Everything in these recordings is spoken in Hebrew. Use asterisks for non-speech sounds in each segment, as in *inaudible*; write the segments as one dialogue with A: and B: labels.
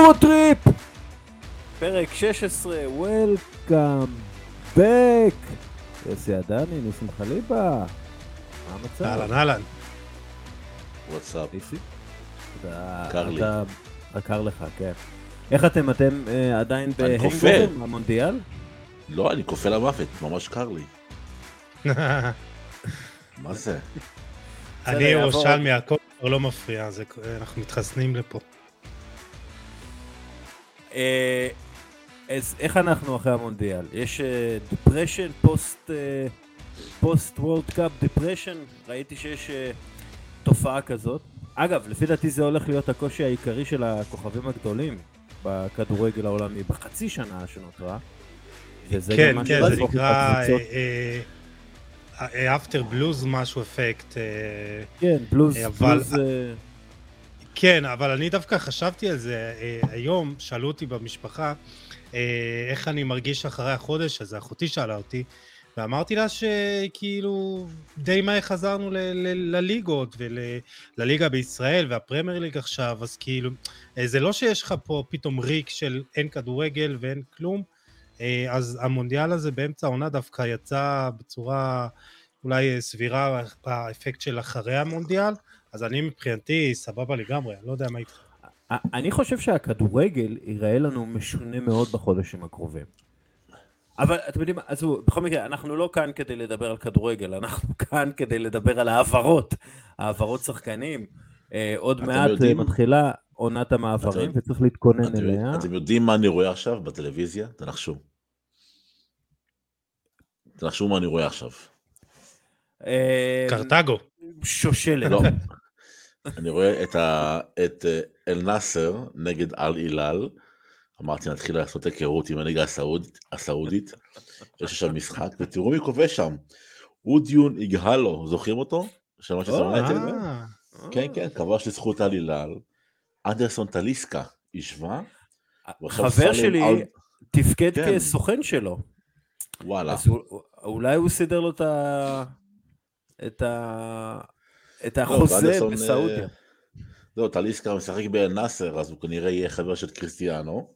A: יורוטריפ! פרק 16, Welcome back! יוסי עדני, ניסים חליבה, מה המצב?
B: אהלן אהלן.
C: וואטסאפ. קר לי.
A: אתה- קר לך, כן. איך אתם? אתם אה, עדיין בהנגובר. במונדיאל?
C: לא, אני כופה למוות, ממש קר לי. *laughs* מה זה?
B: אני. ירושלמי, הכל כבר לא מפריע, אנחנו מתחסנים לפה.
A: אה, אז איך אנחנו אחרי המונדיאל? יש depression, post post World Cup depression? ראיתי שיש אה, תופעה כזאת. אגב, לפי דעתי זה הולך להיות הקושי העיקרי של הכוכבים הגדולים בכדורגל העולמי בחצי שנה שנותרה. וזה
B: כן,
A: גם
B: כן, זה נקרא אפטר בלוז משהו אפקט. אה,
A: כן, בלוז,
B: אבל-
A: בלוז, אה,
B: כן, אבל אני דווקא חשבתי על זה אה, היום, שאלו אותי במשפחה אה, איך אני מרגיש אחרי החודש הזה, אחותי שאלה אותי, ואמרתי לה שכאילו די מהר חזרנו לליגות ולליגה בישראל והפרמייר ליג עכשיו, אז כאילו, אה, זה לא שיש לך פה פתאום ריק של אין כדורגל ואין כלום, אז המונדיאל הזה באמצע העונה דווקא יצא בצורה אולי סבירה באפקט של אחרי המונדיאל, אז אני מבחינתי סבבה לגמרי, אני לא יודע מה איתך.
A: אני חושב שהכדורגל ייראה לנו משונה מאוד בחודשים הקרובים. אבל אתם יודעים עזבו, בכל מקרה, אנחנו לא כאן כדי לדבר על כדורגל, אנחנו *laughs* כאן כדי לדבר על העברות, העברות שחקנים. אה, עוד מעט
C: יודעים-
A: אה, מתחילה עונת המעברים
C: אתם-
A: וצריך להתכונן
C: אתם-
A: אליה.
C: אתם יודעים מה אני רואה עכשיו בטלוויזיה? תנחשו. תנחשו מה אני רואה עכשיו.
A: אה,
B: קרתגו.
A: שושלת.
C: לא. אני רואה את ה- את אה, אל נאסר נגד אל הילל. אמרתי נתחיל לעשות היכרות עם הליגה הסעודית, הסעודית. יש שם משחק, ותראו מי כובש שם. אודיון איגהלו, זוכרים אותו? של מה
A: או,
C: שעשו יונייטד?
B: אה,
C: כן, כן, כבש לזכות אל הילל. אנדרסון טליסקה השווה. ועכשיו
A: חבר שלי תפקד
C: כן.
A: כסוכן שלו.
C: וואלה.
A: אולי הוא סידר לו את ה... את ה... את
C: לא,
A: החוזה
C: ואנדרסון,
A: בסעודיה.
C: אה, לא, טליסקה משחק באל נאסר, אז הוא כנראה יהיה חבר של קריסטיאנו.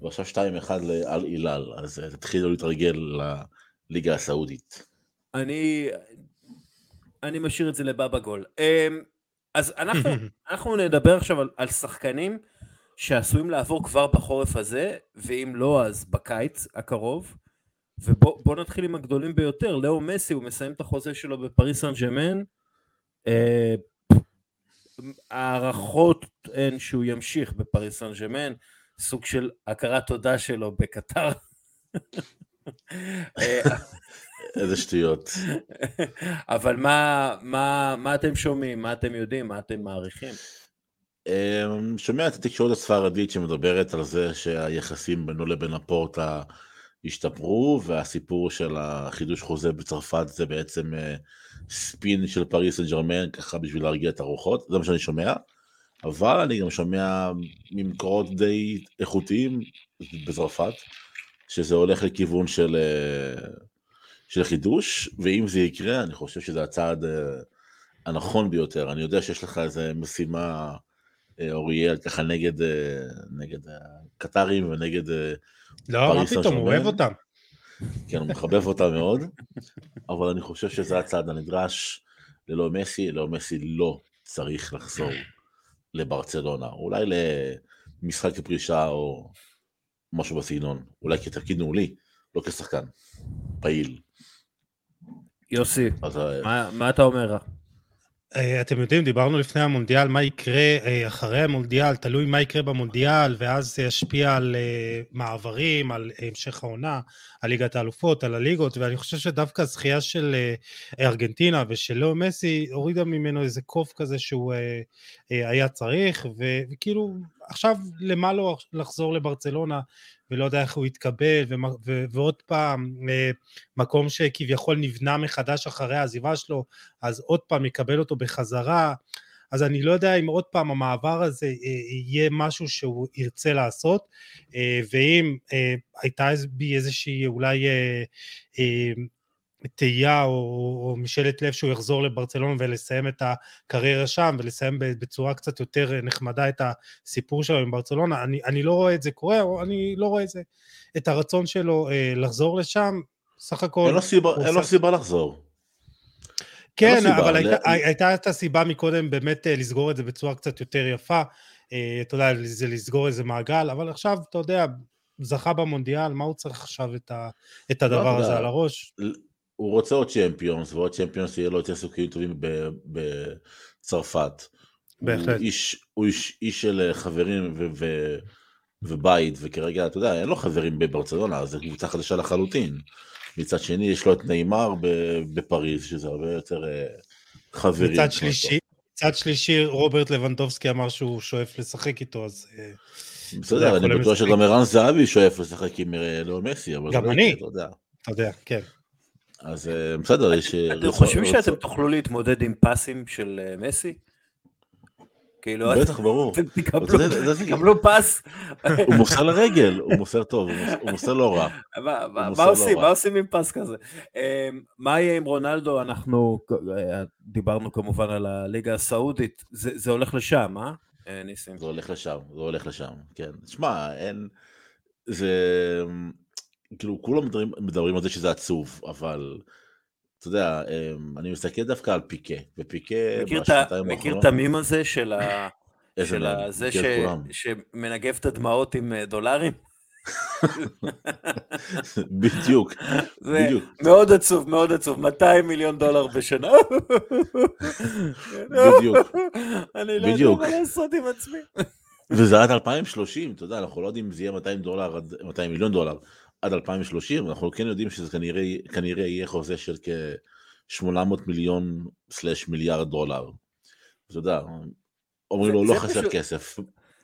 C: ועכשיו 2-1 לאל הילל, אז אה, תתחילו להתרגל לליגה הסעודית.
A: אני, אני משאיר את זה לבבא גול. אמ, אז אנחנו, *laughs* אנחנו נדבר עכשיו על, על שחקנים שעשויים לעבור כבר בחורף הזה, ואם לא אז בקיץ הקרוב. ובוא בוא נתחיל עם הגדולים ביותר, לאו מסי, הוא מסיים את החוזה שלו בפריס סן ג'מן. אה, הערכות הן שהוא ימשיך בפריס סן ג'מן, סוג של הכרת תודה שלו בקטר. אה,
C: איזה שטויות.
A: אבל מה, מה, מה אתם שומעים? מה אתם יודעים? מה אתם מעריכים?
C: אמ, שומע את התקשורת הספרדית שמדברת על זה שהיחסים בינו לבין הפורטה השתפרו, והסיפור של החידוש חוזה בצרפת זה בעצם אה, ספין של פריס סן ג'רמן, ככה בשביל להרגיע את הרוחות, זה מה שאני שומע. אבל אני גם שומע ממקורות די איכותיים בצרפת, שזה הולך לכיוון של, אה, של חידוש, ואם זה יקרה, אני חושב שזה הצעד אה, הנכון ביותר. אני יודע שיש לך איזה משימה, אוריאל, ככה נגד, אה, נגד הקטרים ונגד, אה,
B: לא, מה
C: פריס סן
B: פתאום, הוא אוהב. אותם.
C: כן, הוא מחבב אותה מאוד, אבל אני חושב שזה הצעד הנדרש ללא מסי, ללא מסי לא צריך לחזור לברצלונה, אולי למשחק פרישה או משהו בסגנון, אולי כתפקיד ניהולי, לא כשחקן, פעיל.
A: יוסי,
C: אז אה,
A: מה, מה אתה אומר?
B: אה, אתם יודעים, דיברנו לפני המונדיאל, מה יקרה אה, אחרי המונדיאל, תלוי מה יקרה במונדיאל, ואז זה ישפיע על אה, מעברים, על המשך העונה, על ליגת האלופות, על הליגות, ואני חושב שדווקא הזכייה של אה, ארגנטינה ושל לאו מסי הורידה ממנו איזה קוף כזה שהוא אה, אה, היה צריך, ו- וכאילו, עכשיו למה לא לחזור לברצלונה, ולא יודע איך הוא יתקבל, ועוד פעם, מקום שכביכול נבנה מחדש אחרי העזיבה שלו, אז עוד פעם יקבל אותו בחזרה. אז אני לא יודע אם עוד פעם המעבר הזה אה, יהיה משהו שהוא ירצה לעשות, אה, ואם אה, הייתה בי איזושהי אולי אה, אה, תהייה או, או משאלת לב שהוא יחזור לברצלונה ולסיים את הקריירה שם ולסיים בצורה קצת יותר נחמדה את הסיפור שלו עם ברצלונה, אני, אני לא רואה את זה קורה, או אני לא רואה את זה, את הרצון שלו אה, לחזור לשם, סך הכל...
C: אין לו סיבה, אין לו סיבה לחזור.
B: כן, אבל הייתה, הייתה את הסיבה מקודם באמת אה, לסגור את זה בצורה קצת יותר יפה, אה, אתה יודע, זה לסגור איזה מעגל, אבל עכשיו, אתה יודע, זכה במונדיאל, מה הוא צריך עכשיו את, ה, את הדבר לא, הזה על הראש?
C: הוא רוצה עוד צ'מפיונס, ועוד צ'מפיונס יהיה לו יותר סיכויים טובים בצרפת. בהחלט. הוא איש, הוא איש, איש של חברים ו, ו, ובית, וכרגע, אתה יודע, אין לו חברים בברצלונה, זו קבוצה חדשה לחלוטין. מצד שני, יש לו את נאמר בפריז, שזה הרבה יותר אה, חברים.
B: מצד שלישי, מצד שלישי, רוברט לבנדובסקי אמר שהוא שואף לשחק איתו, אז... אה,
C: בסדר, אני בטוח שגם ערן זהבי שואף לשחק עם אה, לאו מסי,
B: אבל... גם אני, אתה יודע. אתה יודע, כן.
C: אז בסדר, יש...
A: אתם חושבים שאתם תוכלו להתמודד עם פסים של מסי? כאילו,
C: בטח, ברור.
A: תקבלו פס.
C: הוא מוסר לרגל, הוא מוסר טוב, הוא מוסר לא רע. *laughs*
A: מה עושים? מה עושים עם פס כזה? אמ, מה יהיה עם רונלדו? אנחנו אה, דיברנו כמובן על הליגה הסעודית, זה הולך לשם, אה? אה? ניסים.
C: זה הולך לשם, זה הולך לשם, כן. שמע, אין... זה... כאילו, כולם מדברים על זה שזה עצוב, אבל... אתה יודע, אמ, אני מסתכל דווקא על פיקה, ופיקה
A: בשנתיים האחרונות... מכיר את המים הזה של ה... של זה ש... שמנגב את הדמעות עם אה, דולרים? *laughs*
C: בדיוק, בדיוק.
A: מאוד עצוב, מאוד עצוב, 200 מיליון דולר בשנה. *laughs*
C: בדיוק. *laughs*
A: אני לא יודע מה לעשות עם עצמי.
C: וזה עד 2030, אתה יודע, אנחנו לא יודעים אם זה יהיה 200 דולר, 200 מיליון דולר, עד 2030, אנחנו כן יודעים שזה כנראה, כנראה יהיה חוזה של כ-800 מיליון סלש מיליארד דולר. אתה יודע, אומרים לו לא חסר פשוט... כסף.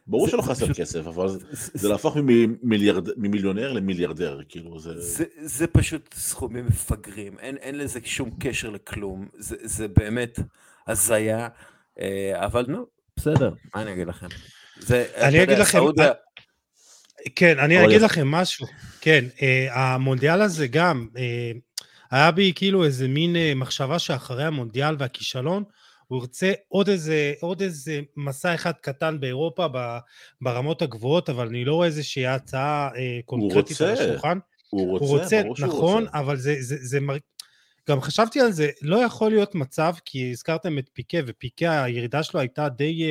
C: ברור שלא חסר פשוט... כסף, אבל זה, זה להפוך ממיליארד, ממיליונר למיליארדר, כאילו זה...
A: זה... זה פשוט סכומים מפגרים, אין, אין לזה שום קשר לכלום, זה, זה באמת הזיה, אה, אבל נו, בסדר, מה אני אגיד לכם?
B: זה, אני אגיד לכם, סעודיה... כן, אני אגיד לכם משהו. כן, uh, המונדיאל הזה גם, uh, היה בי כאילו איזה מין uh, מחשבה שאחרי המונדיאל והכישלון, הוא ירצה עוד איזה, עוד איזה מסע אחד קטן באירופה ברמות הגבוהות, אבל אני לא רואה איזושהי הצעה קונקרטית על השולחן.
C: הוא רוצה, הוא רוצה,
B: נכון, רוצה. אבל זה, זה, זה, זה, גם חשבתי על זה, לא יכול להיות מצב, כי הזכרתם את פיקה, ופיקה הירידה שלו הייתה די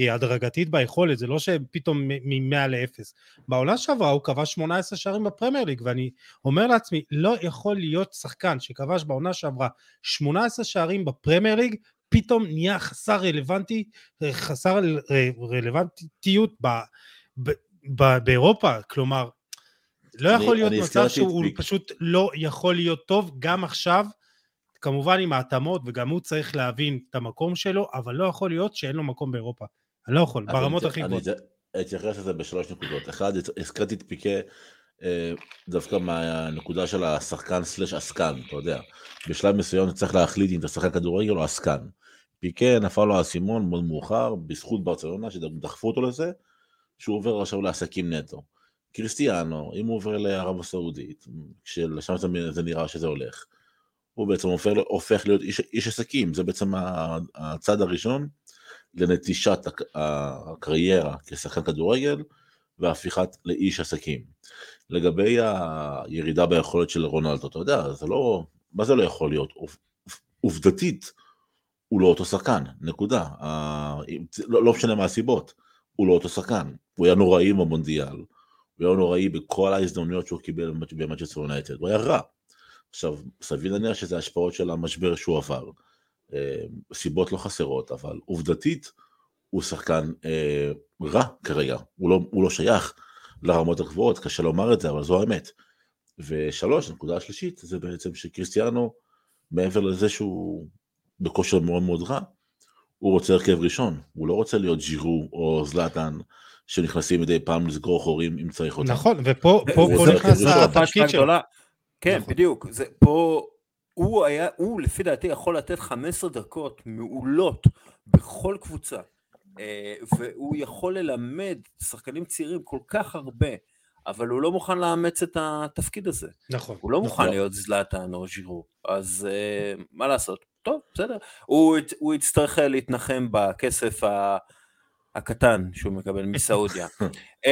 B: אה, הדרגתית ביכולת, זה לא שפתאום מ-100 ל-0. בעונה שעברה הוא כבש 18 שערים בפרמייר ליג, ואני אומר לעצמי, לא יכול להיות שחקן שכבש בעונה שעברה 18 שערים בפרמייר ליג, פתאום נהיה חסר רלוונטי, חסר רלוונטיות ב, ב, באירופה, כלומר, לא יכול להיות מצב שהוא פיק. פשוט לא יכול להיות טוב גם עכשיו, כמובן עם ההתאמות, וגם הוא צריך להבין את המקום שלו, אבל לא יכול להיות שאין לו מקום באירופה. אני לא יכול, ברמות הכי גבוהות.
C: אני אתייחס לזה בשלוש נקודות. אחד, הזכרתי את פיקה אה, דווקא מהנקודה של השחקן סלש עסקן, אתה יודע. בשלב מסוים צריך להחליט אם אתה שחקן כדורגל או עסקן. פיקה נפל לו האסימון מאוד מאוחר, בזכות ברצלונה, שדחפו אותו לזה, שהוא עובר עכשיו לעסקים נטו. קריסטיאנו, אם הוא עובר לערב הסעודית, שלשם זה נראה שזה הולך, הוא בעצם הופך, הופך להיות איש, איש עסקים, זה בעצם הצד הראשון לנטישת הקריירה כשחקן כדורגל והפיכת לאיש עסקים. לגבי הירידה ביכולת של רונלדו, אתה יודע, זה לא, מה זה לא יכול להיות? עובדתית, הוא לא אותו שחקן, נקודה. לא, לא משנה מה הסיבות, הוא לא אותו שחקן. הוא היה נוראי במונדיאל, הוא נוראי בכל ההזדמנויות שהוא קיבל במאצ'סטר יונייטד, הוא היה רע. עכשיו, סביר להניח שזה השפעות של המשבר שהוא עבר. אה, סיבות לא חסרות, אבל עובדתית הוא שחקן אה, רע כרגע, הוא לא, הוא לא שייך לרמות הגבוהות, קשה לומר את זה, אבל זו האמת. ושלוש, הנקודה השלישית, זה בעצם שקריסטיאנו, מעבר לזה שהוא בכושר מאוד מאוד רע, הוא רוצה הרכב ראשון, הוא לא רוצה להיות ג'ירו או זלאטן שנכנסים מדי פעם לסגור חורים אם צריך אותם.
B: נכון, ופה פה, פה נכנס התפקיד שלו.
A: כן, נכון. בדיוק. זה, פה הוא היה, הוא לפי דעתי יכול לתת 15 דקות מעולות בכל קבוצה, אה, והוא יכול ללמד שחקנים צעירים כל כך הרבה אבל הוא לא מוכן לאמץ את התפקיד הזה.
B: נכון.
A: הוא לא
B: נכון.
A: מוכן להיות זלאטן או ז'ירו, אז uh, מה לעשות? טוב, בסדר. הוא, הוא יצטרך אה, להתנחם בכסף ה, הקטן שהוא מקבל מסעודיה. uh,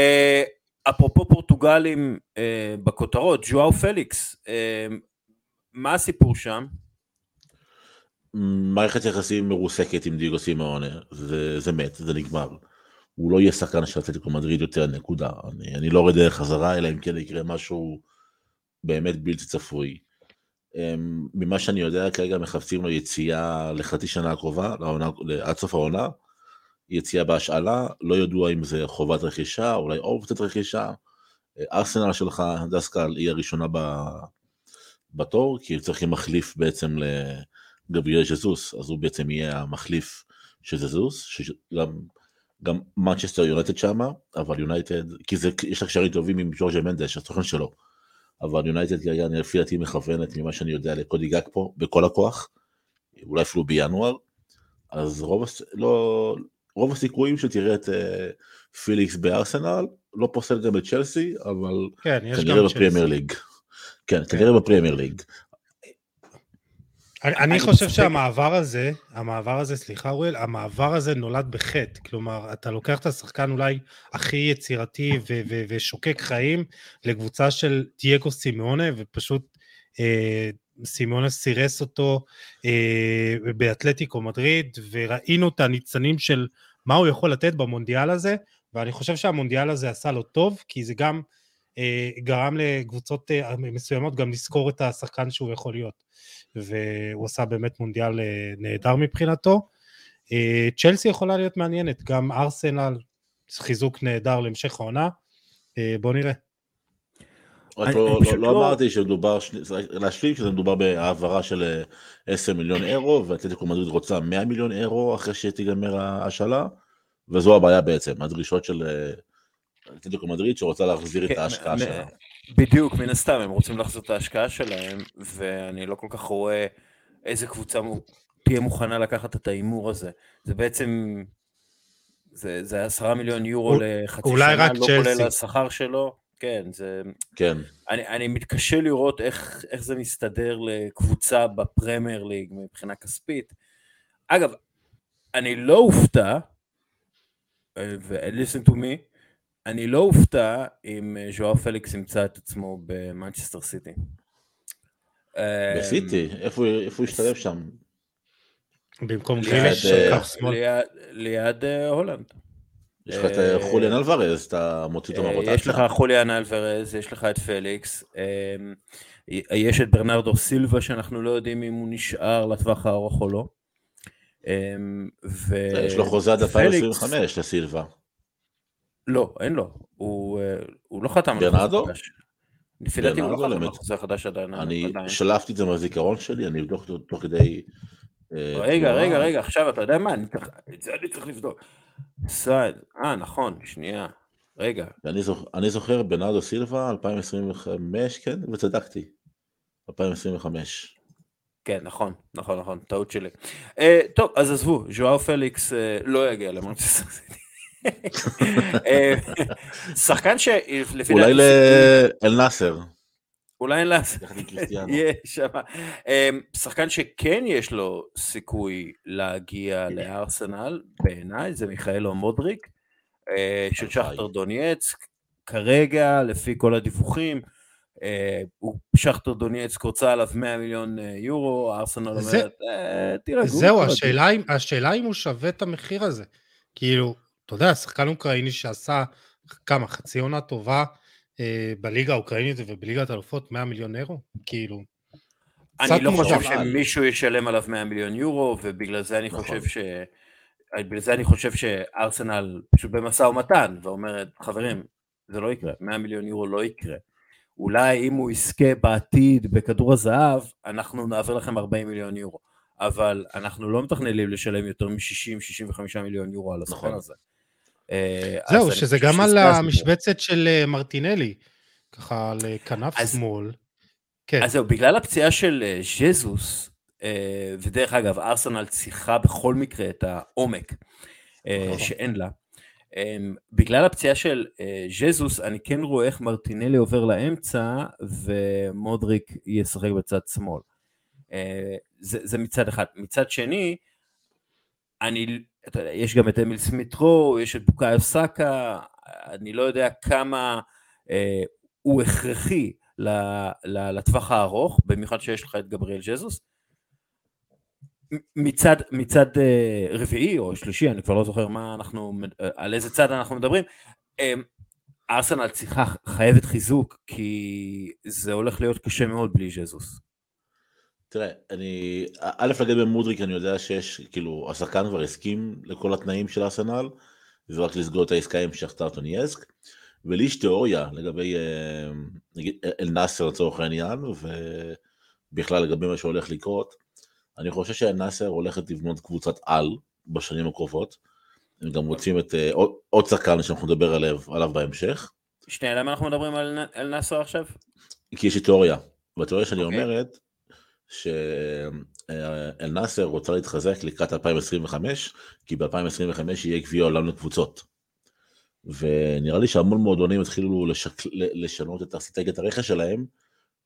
A: *laughs* אפרופו פורטוגלים uh, בכותרות, ז'ואאו פליקס, uh, מה הסיפור שם?
C: מערכת יחסים מרוסקת עם דיגו סימאונה, זה, זה מת, זה נגמר. הוא לא יהיה שחקן של אתלטיקו מדריד יותר, נקודה. אני, אני לא רואה דרך חזרה, אלא אם כן יקרה משהו באמת בלתי צפוי. ממה שאני יודע, כרגע מחפשים לו יציאה לחצי שנה הקרובה, לעונה, עד סוף העונה, יציאה בהשאלה, לא ידוע אם זה חובת רכישה, אולי אופציית רכישה. ארסנל שלך, דסקל, היא הראשונה בתור, כי צריכים מחליף בעצם לגבריאל ז'זוס, אז הוא בעצם יהיה המחליף של ז'זוס, שגם גם מנצ'סטר יונטד שמה, אבל יונייטד, כי זה, יש לה קשרים טובים עם ג'ורג'ה מנדש, הסוכן שלו. אבל יונייטד כרגע לפי דעתי מכוונת ממה שאני יודע לקודי גג פה בכל הכוח, אולי אפילו בינואר, אז רוב, לא, רוב הסיכויים שתראה את uh, פיליקס בארסנל, לא פוסל גם את צ'לסי, אבל
B: כן,
C: כנראה בפרמייר ליג. כן, כן, כנראה בפרמייר ליג.
B: אני, חושב שהמעבר הזה, המעבר הזה, סליחה אוריאל, המעבר הזה נולד בחטא. כלומר, אתה לוקח את השחקן אולי הכי יצירתי ושוקק חיים לקבוצה של דייגו סימונה, ופשוט אה, סימונה סירס אותו אה, באתלטיקו מדריד, וראינו את הניצנים של מה הוא יכול לתת במונדיאל הזה, ואני חושב שהמונדיאל הזה עשה לו טוב, כי זה גם אה, גרם לקבוצות אה, מסוימות גם לזכור את השחקן שהוא יכול להיות. והוא עשה באמת מונדיאל אה, נהדר מבחינתו. אה, צ'לסי יכולה להיות מעניינת, גם ארסנל, חיזוק נהדר להמשך העונה. אה, בוא נראה.
C: רק לא, לא, לא אמרתי שמדובר, להשלים שזה מדובר בהעברה של 10 מיליון אירו, ואתלטיקו מדריד רוצה 100 מיליון אירו אחרי שתיגמר ההשאלה, וזו הבעיה בעצם, הדרישות של אתלטיקו מדריד שרוצה להחזיר את
A: כן,
C: ההשקעה שלה.
A: בדיוק, מן הסתם, הם רוצים לחזור את ההשקעה שלהם, ואני לא כל כך רואה איזה קבוצה תהיה מוכנה לקחת את ההימור הזה. זה בעצם, זה, זה עשרה מיליון יורו לחצי
B: אולי
A: שנה,
B: רק
A: לא
B: צ'לסי.
A: כולל השכר שלו. כן, זה...
C: כן.
A: אני, אני מתקשה לראות איך, איך זה מסתדר לקבוצה בפרמייר ליג מבחינה כספית. אגב, אני לא אופתע, ו-listen to me, אני לא אופתע אם אה, ז'ואר פליקס ימצא את עצמו במנצ'סטר סיטי.
C: בסיטי? איפה הוא השתלב שם?
B: במקום גריליש,
C: אה,
A: ליד אה, הולנד.
C: יש לך את
A: אה,
C: חוליאן אלוורז, אתה מוציא אותו
A: אה,
C: מהרוטציה.
A: יש לך חוליאן אלוורז, יש לך את פליקס, אה, יש את ברנרדו סילבה שאנחנו לא יודעים אם הוא נשאר לטווח הארוך או לא. אה, ו...
C: יש לו חוזה עד
A: פליקס-
C: 2025 לסילבה.
A: לא, אין לו. הוא, אה, הוא לא חתם על
C: ברנרדו?
A: חוזה חדש. לפי דעתי הוא לא חתם על
C: באמת.
A: חוזה חדש עדיין.
C: אני. שלפתי את זה מהזיכרון שלי, אני אבדוק אותו תוך כדי... אה,
A: רגע. רגע, רגע, עכשיו אתה יודע מה? את זה אני צריך לבדוק. סעד, אה, נכון, שנייה. רגע,
C: אני זוכ- אני זוכר בנרדו סילבה 2025, כן, וצדקתי. 2025.
A: כן, נכון, נכון, נכון, טעות שלי. אה, טוב, אז עזבו, ז'ואר פליקס אה, לא יגיע למנצ'סטר סיטי. שחקן שלפי
C: אולי
A: דעתי-
C: לאל נאסר.
A: אולי אין לעשות,
C: יחד עם קריסטיאנו. *laughs*
A: שם. אמ, שחקן שכן יש לו סיכוי להגיע לארסנל, בעיניי, זה מיכאלו מודריק, אה, של. שכטר דונייצק. כרגע, לפי כל הדיווחים, אה, שכטר דונייצק רוצה עליו 100 מיליון אה, יורו, ארסנל
B: זה-
A: אומרת, "אה, תירגעו.
B: זהו,
A: תירגעו."
B: השאלה אם- הוא שווה את המחיר הזה. כאילו, אתה יודע, שחקן אוקראיני שעשה כמה, חצי עונה טובה בליגה האוקראינית ובליגת אלופות, 100 מיליון אירו? כאילו,
A: אני לא. חושב שמישהו ישלם עליו 100 מיליון יורו, ובגלל זה אני
C: נכון.
A: חושב ש... בגלל זה אני חושב שארסנל פשוט במשא ומתן, ואומרת, חברים, זה לא יקרה, 100 מיליון יורו לא יקרה. אולי אם הוא יזכה בעתיד בכדור הזהב, אנחנו נעביר לכם 40 מיליון יורו. אבל אנחנו לא מתכננים לשלם יותר מ-60-65 מיליון יורו על הסוכן
C: נכון.
A: הזה. אה,
B: זהו, שזה גם על. המשבצת של אה, מרטינלי, ככה על אה, כנף שמאל. כן,
A: אז זהו, בגלל הפציעה של ז'זוס, ודרך אגב, ארסנל צריכה בכל מקרה את העומק
C: נכון.
A: שאין לה, אמ, בגלל הפציעה של ז'זוס, אני כן רואה איך מרטינלי עובר לאמצע, ומודריק ישחק בצד שמאל. זה, זה מצד אחד. מצד שני, אני, אתה יודע, יש גם את אמיל סמיטרו, יש את בוקאיו סאקה, אני לא יודע כמה אה, הוא הכרחי לטווח הארוך, במיוחד שיש לך את גבריאל ג'זוס. מצד, מצד uh, רביעי או שלישי, אני כבר לא זוכר מה אנחנו, על איזה צד אנחנו מדברים, um, ארסנל צריכה, חייבת חיזוק, כי זה הולך להיות קשה מאוד בלי ז'זוס.
C: תראה, אני, א' לגבי מודריק אני יודע שיש, כאילו, השחקן כבר הסכים לכל התנאים של ארסנל, זה רק לסגור את העסקה עם שכתר טונייסק. ולי יש תיאוריה לגבי אה, נגיד אל נאסר לצורך העניין, ובכלל לגבי מה שהולך לקרות. אני חושב שאל נאסר הולכת לבנות קבוצת על בשנים הקרובות. הם גם רוצים את אה, עוד שחקן שאנחנו נדבר עליו, עליו בהמשך.
A: שנייה, למה אנחנו מדברים על אל נאסר עכשיו?
C: כי יש לי תיאוריה, והתיאוריה שלי okay. אוקיי. אומרת שאל נאסר רוצה להתחזק לקראת 2025, כי ב-2025 יהיה גביע עולם לקבוצות. ונראה לי שהמון מועדונים התחילו לשק... לשנות את אסטרטגיית הרכש שלהם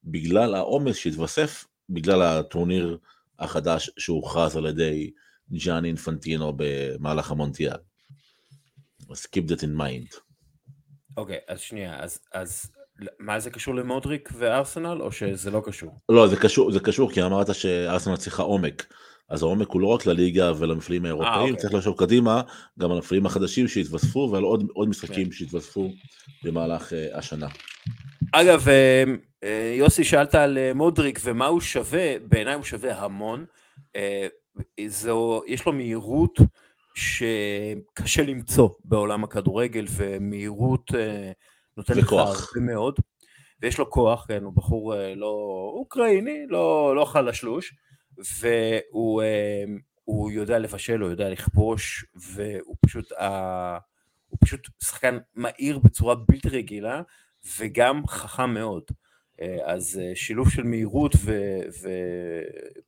C: בגלל העומס שהתווסף בגלל הטורניר החדש שהוכרז על ידי ג'אן אינפנטינו במהלך המונטיאל. אז keep that in mind.
A: אוקיי, okay, אז שנייה, אז, אז מה זה קשור למודריק וארסנל או שזה לא קשור?
C: לא, זה קשור, זה קשור כי אמרת שארסנל צריכה עומק. אז העומק הוא לא רק לליגה ולמפעלים אה, האירופאים, אוקיי. צריך לחשוב קדימה גם על המפעלים החדשים שהתווספו ועל עוד, עוד משחקים כן. שהתווספו במהלך uh, השנה.
A: אגב, uh, יוסי שאלת על uh, מודריק ומה הוא שווה, בעיניי הוא שווה המון. Uh, זו, יש לו מהירות שקשה למצוא בעולם הכדורגל, ומהירות uh, נותן לך הרבה מאוד. ויש לו כוח, כן, הוא בחור uh, לא אוקראיני, לא, לא חלשלוש. והוא הוא יודע לבשל, הוא יודע לכבוש, והוא פשוט, uh, הוא פשוט שחקן מהיר בצורה בלתי רגילה, וגם חכם מאוד. אז שילוב של מהירות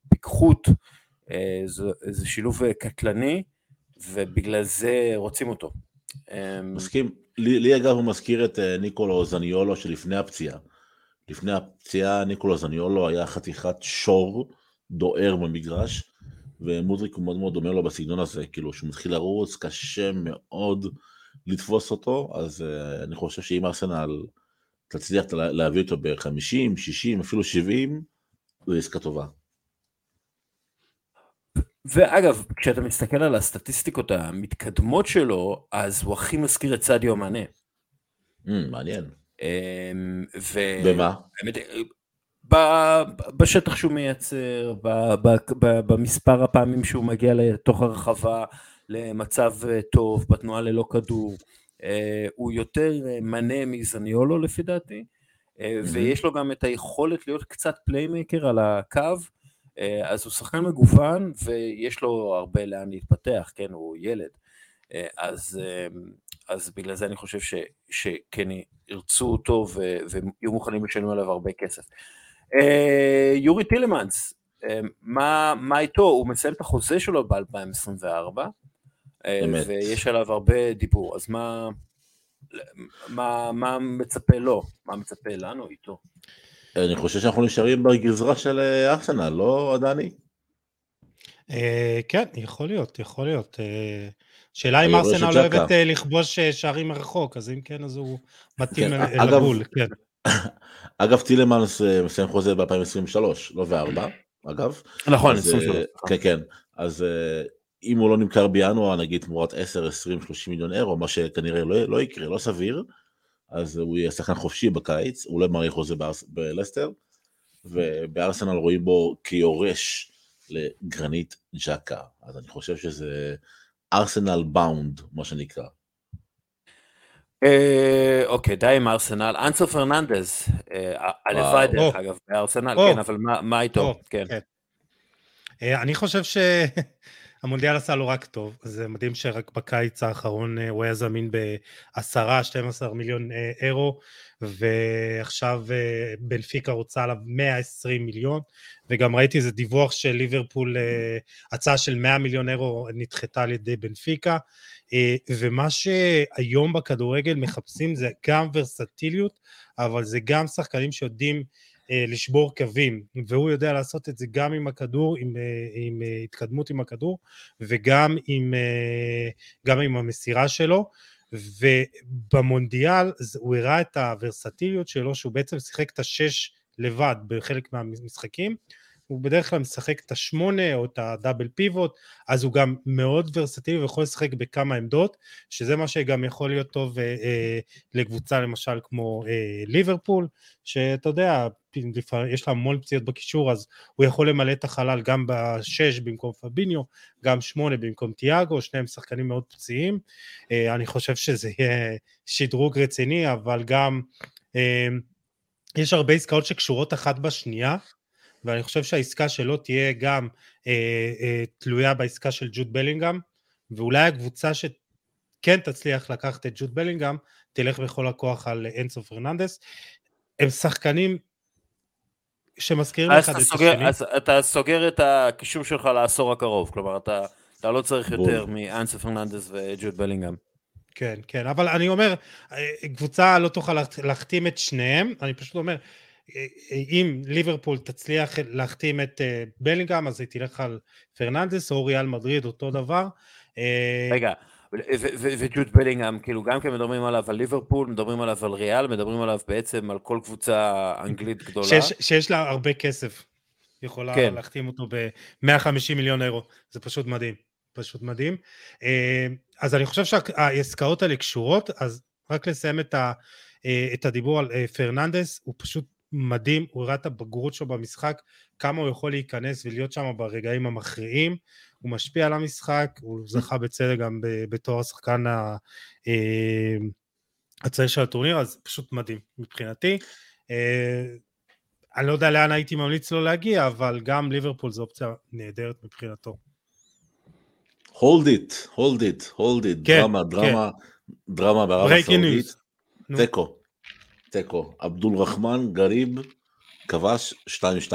A: ופיקחות, uh, זה, זה שילוב קטלני, ובגלל זה רוצים אותו.
C: מסכים. לי, לי אגב הוא מזכיר את ניקולו זניולו שלפני הפציעה. לפני הפציעה ניקולו זניולו היה חתיכת שור דוהר במגרש, ומודריק הוא מאוד מאוד דומה לו בסגנון הזה, כאילו שהוא מתחיל לרוץ, קשה מאוד לתפוס אותו, אז uh, אני חושב שאם ארסנל תצליח להביא אותו ב-50, 60, אפילו 70, זו עסקה טובה.
A: ואגב, כשאתה מסתכל על הסטטיסטיקות המתקדמות שלו, אז הוא הכי מזכיר את סעדיו מאנה.
C: Mm, מעניין.
A: אמ, ו...
C: במה?
A: בשטח שהוא מייצר, במספר הפעמים שהוא מגיע לתוך הרחבה למצב אה, טוב, בתנועה ללא כדור, אה, הוא יותר אה, מנה מזניולו לפי דעתי, ויש לו גם את היכולת להיות קצת פליימקר על הקו, אז הוא שחקן מגוון ויש לו הרבה לאן להתפתח, כן, הוא ילד. אז, אז בגלל זה אני חושב ש, שכן ירצו אותו ויהיו מוכנים לשלם עליו הרבה כסף. אה, יורי טילמנס, אה, מה, מה איתו? הוא מסיים את החוזה שלו ב-2024, אה, ויש עליו הרבה דיבור, אז מה, מה, מה מצפה לו? מה מצפה לנו איתו?
C: אני חושב שאנחנו נשארים בגזרה של ארסנל, לא דני?
B: כן, יכול להיות, יכול להיות. שאלה אם ארסנל אוהבת לכבוש שערים מרחוק, אז אם כן, אז הוא מתאים כן, לבול, כן. *laughs*
C: אגב, טילמנס אה, מסיים חוזה ב-2023, לא ב-4, אגב.
A: נכון, 23.
C: אה, כן, כן. אז אה, אם הוא לא נמכר בינואר, נגיד תמורת 10, 20, 30 מיליון אירו, מה שכנראה לא, לא יקרה, לא סביר, אז הוא יהיה שחקן חופשי בקיץ, הוא לא ימריא חוזה בלסטר, ובארסנל רואים בו כיורש לגרנית ג'קה. אז אני חושב שזה ארסנל באונד, מה שנקרא.
A: אה, אוקיי, די עם ארסנל. אנסו פרננדז, אה, הלוואי דרך אגב, בארסנל, כן, אבל מה איתו? כן. כן.
B: אה, אני חושב ש... המונדיאל עשה לו רק טוב, זה מדהים שרק בקיץ האחרון אה, הוא היה זמין ב-10-12 מיליון אה, אירו, ועכשיו אה, בנפיקה רוצה עליו 120 מיליון, וגם ראיתי איזה דיווח של ליברפול, הצעה של 100 מיליון אירו נדחתה על ידי בנפיקה, ומה שהיום בכדורגל מחפשים זה גם ורסטיליות, אבל זה גם שחקנים שיודעים לשבור קווים, והוא יודע לעשות את זה גם עם הכדור, עם, אה, עם אה, התקדמות עם הכדור, וגם עם, גם עם המסירה שלו, ובמונדיאל הוא הראה את הוורסטיליות שלו, שהוא בעצם שיחק את השש לבד בחלק מהמשחקים, הוא בדרך כלל משחק את השמונה או את הדאבל פיבוט, אז הוא גם מאוד ורסטילי ויכול לשחק בכמה עמדות, שזה מה שגם יכול להיות טוב אה, אה, לקבוצה למשל כמו אה, ליברפול, שאתה יודע, יש לה המון פציעות בקישור, אז הוא יכול למלא את החלל גם בשש במקום פביניו, גם שמונה במקום תיאגו, שניהם שחקנים מאוד פציעים. אה, אני חושב שזה יהיה שדרוג רציני, אבל גם... אה, יש הרבה עסקאות שקשורות אחת בשנייה, ואני חושב שהעסקה שלו תהיה גם אה, אה, תלויה בעסקה של ג'וד בלינגהם, ואולי הקבוצה שכן תצליח לקחת את ג'וד בלינגהם, תלך בכל הכוח על אנסו פרננדס. הם שחקנים שמזכירים אחד את
A: סוגר, השני. אז אתה סוגר את הקישור שלך לעשור הקרוב, כלומר אתה, אתה לא צריך יותר מאנסו פרננדס וג'וד בלינגהם.
B: כן, כן, אבל אני אומר, אה, קבוצה לא תוכל להחתים את שניהם, אני פשוט אומר, אם ליברפול תצליח להחתים את אה, בלינגהם אז היא תלך על פרננדס או ריאל מדריד אותו דבר.
A: אה, רגע, וג'וד בלינגהם כאילו גם כן מדברים עליו על ליברפול, מדברים עליו על ריאל, מדברים עליו בעצם על כל קבוצה אנגלית גדולה.
B: שיש, שיש לה הרבה כסף, יכולה כן. להחתים אותו ב-150 מיליון אירו, זה פשוט מדהים, פשוט מדהים. אה, אז אני חושב שהעסקאות האלה קשורות, אז רק לסיים את, ה, את הדיבור על פרננדס, הוא פשוט מדהים, הוא הראה את הבגרות שלו במשחק, כמה הוא יכול להיכנס ולהיות שם ברגעים המכריעים, הוא משפיע על המשחק, הוא זכה בצדק גם בתור השחקן אה, הצעיר של הטורניר, אז פשוט מדהים מבחינתי. אה, אני לא יודע לאן הייתי ממליץ לו להגיע, אבל גם ליברפול זו אופציה נהדרת מבחינתו.
C: hold it, hold it, hold it, כן, דרמה, דרמה, כן. דרמה בערב הסעודית, תיקו. תיקו. עבדול רחמן, גריב, כבש 2-2.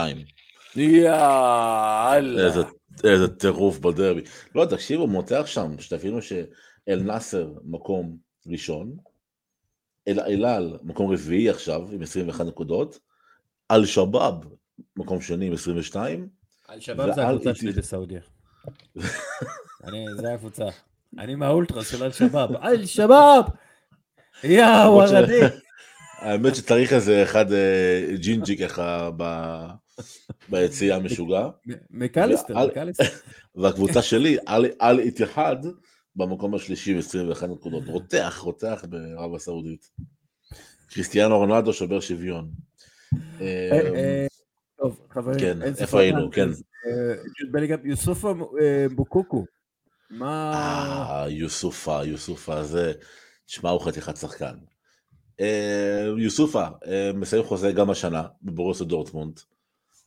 A: יאללה.
C: איזה, איזה טירוף בדרבי. לא, תקשיבו, מותח שם, שתבינו שאל נאסר מקום ראשון, אל אל מקום רביעי עכשיו עם 21 נקודות, אל שבאב מקום שני עם 22.
A: אל שבאב זה הקבוצה שלי בסעודיה. זה הקבוצה. אני מהאולטרס של אל שבאב. אל שבאב! יא ווארדי.
C: האמת שצריך איזה אחד אה, ג'ינג'י ככה ביציאה המשוגע.
A: מקליסטר, מקליסטר. *laughs*
C: והקבוצה שלי, על איתיחד, במקום השלישי ב-21 נקודות. רותח, רותח בערב הסעודית. קריסטיאנו רונלדו שובר שוויון.
A: אה, אה, טוב, חברים,
C: כן, איפה היינו, כן.
A: יוסופה בוקוקו.
C: מה... יוסופה, יוסופה זה, תשמע, הוא חתיכת שחקן. אה, יוסופה אה, מסיים חוזה גם השנה בבורוסו דורטמונד,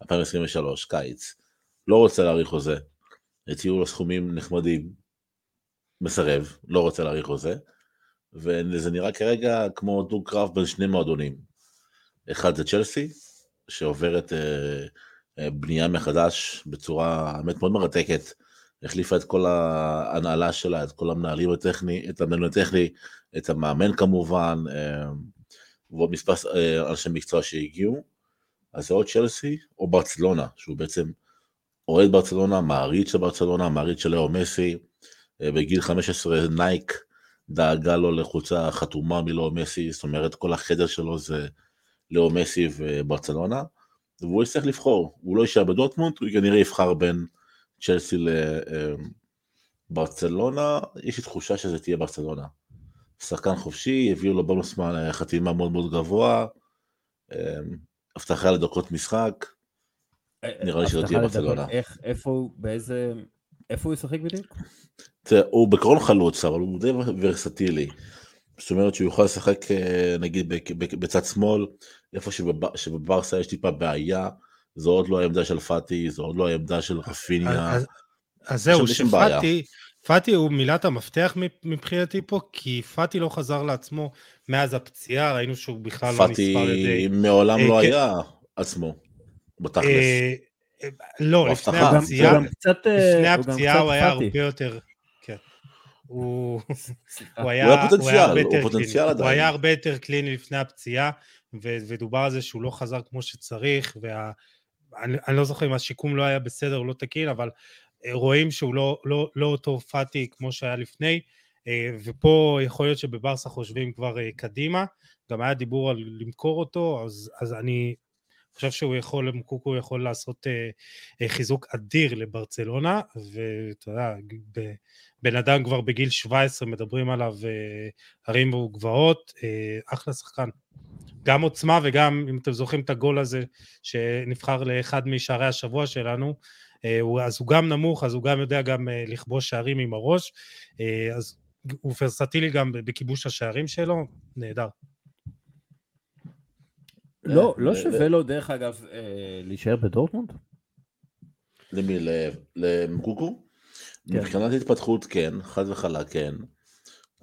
C: 2023, קיץ. לא רוצה להאריך חוזה. הציעו לו סכומים נחמדים, מסרב, לא רוצה להאריך חוזה. וזה נראה כרגע כמו דו קרב בין שני מועדונים. אחד זה צ'לסי, שעוברת אה, אה, בנייה מחדש בצורה, האמת, מאוד מרתקת. החליפה את כל ההנהלה שלה, את כל המנהלים הטכני, את המנהל הטכני, את המאמן כמובן, אה, ועוד מספר אה, אנשי מקצוע שהגיעו. אז זה או צ'לסי או ברצלונה, שהוא בעצם אוהד ברצלונה, מעריץ של ברצלונה, מעריץ של לאו מסי. אה, בגיל 15 נייק דאגה לו לחולצה חתומה מלאו מסי, זאת אומרת כל החדר שלו זה לאו מסי וברצלונה, והוא יצטרך לבחור, הוא לא יישאר בדורטמונד, הוא כנראה יבחר בין צ'לסי לברצלונה, יש לי תחושה שזה תהיה ברצלונה. שחקן חופשי, הביאו לו בונוס חתימה מאוד מאוד גבוה, אמ, הבטחה לדקות משחק, אה, נראה לי שזה תהיה ברצלונה.
A: איפה הוא, באיזה, איפה הוא ישחק בדיוק?
C: הוא בקרון חלוץ, אבל הוא די ורסטילי. זאת אומרת שהוא יוכל לשחק אה, נגיד בצד שמאל, איפה שבברסה יש טיפה בעיה, זו עוד לא העמדה של פאטי, זו עוד לא העמדה של רפיניה.
B: אז זהו. שפאטי, פאטי הוא מילת המפתח מבחינתי פה, כי פאטי לא חזר לעצמו מאז הפציעה, ראינו שהוא בכלל לא נספר על
C: פאטי
B: ידי...
C: מעולם
B: אה,
C: לא
B: כן.
C: היה עצמו, בתכלס.
B: אה, אה, לא, לפני הפציעה,
A: אה,
B: לפני הפציעה הוא היה
A: פאטי.
B: הרבה יותר... כן. הוא... *laughs*
A: סליחה.
B: הוא היה, הרבה יותר קליני. הוא. היה הרבה יותר קליני לפני הפציעה, ודובר על זה שהוא לא חזר כמו שצריך, וה... אני, אני לא זוכר אם השיקום לא היה בסדר או לא תקין, אבל אה, רואים שהוא לא, לא, לא אותו פאטי כמו שהיה לפני, אה, ופה יכול להיות שבברסה חושבים כבר אה, קדימה, גם היה דיבור על למכור אותו, אז, אז אני חושב שהוא יכול, מוקוקו יכול לעשות אה, חיזוק אדיר לברצלונה, ואתה יודע, בן אדם כבר בגיל 17 מדברים עליו הרים וגבעות, אחלה שחקן. גם עוצמה וגם, אם אתם זוכרים את הגול הזה שנבחר לאחד משערי השבוע שלנו, אז הוא גם נמוך, אז הוא גם יודע גם אה, לכבוש שערים עם הראש, אה, אז הוא ורסטילי גם בכיבוש השערים שלו, נהדר.
A: לא,
C: אה,
A: לא שווה לו דרך אגב אה, להישאר בדורטמונד?
C: למי? ל- למקוקו?
A: כן.
C: מבחינת התפתחות כן, חד וחלק כן.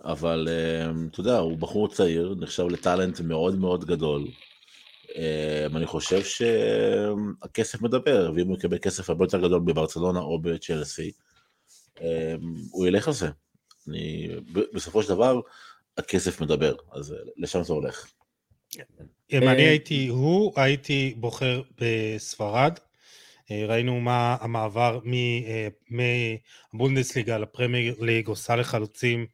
C: אבל אה, אתה יודע, הוא בחור צעיר, נחשב לטאלנט מאוד מאוד גדול. אה, אני חושב שהכסף מדבר, ואם הוא יקבל כסף הרבה יותר גדול בברצלונה או בצ'לסי, אה, הוא ילך על זה. אני, בסופו של דבר, הכסף מדבר, אז אה, לשם זה הולך.
B: אם
A: אה,
B: אני הייתי הוא, הייתי בוחר בספרד. אה, ראינו מה המעבר מ- אה, מהבונדסליגה לפרמייר ליג עושה לחלוצים אה,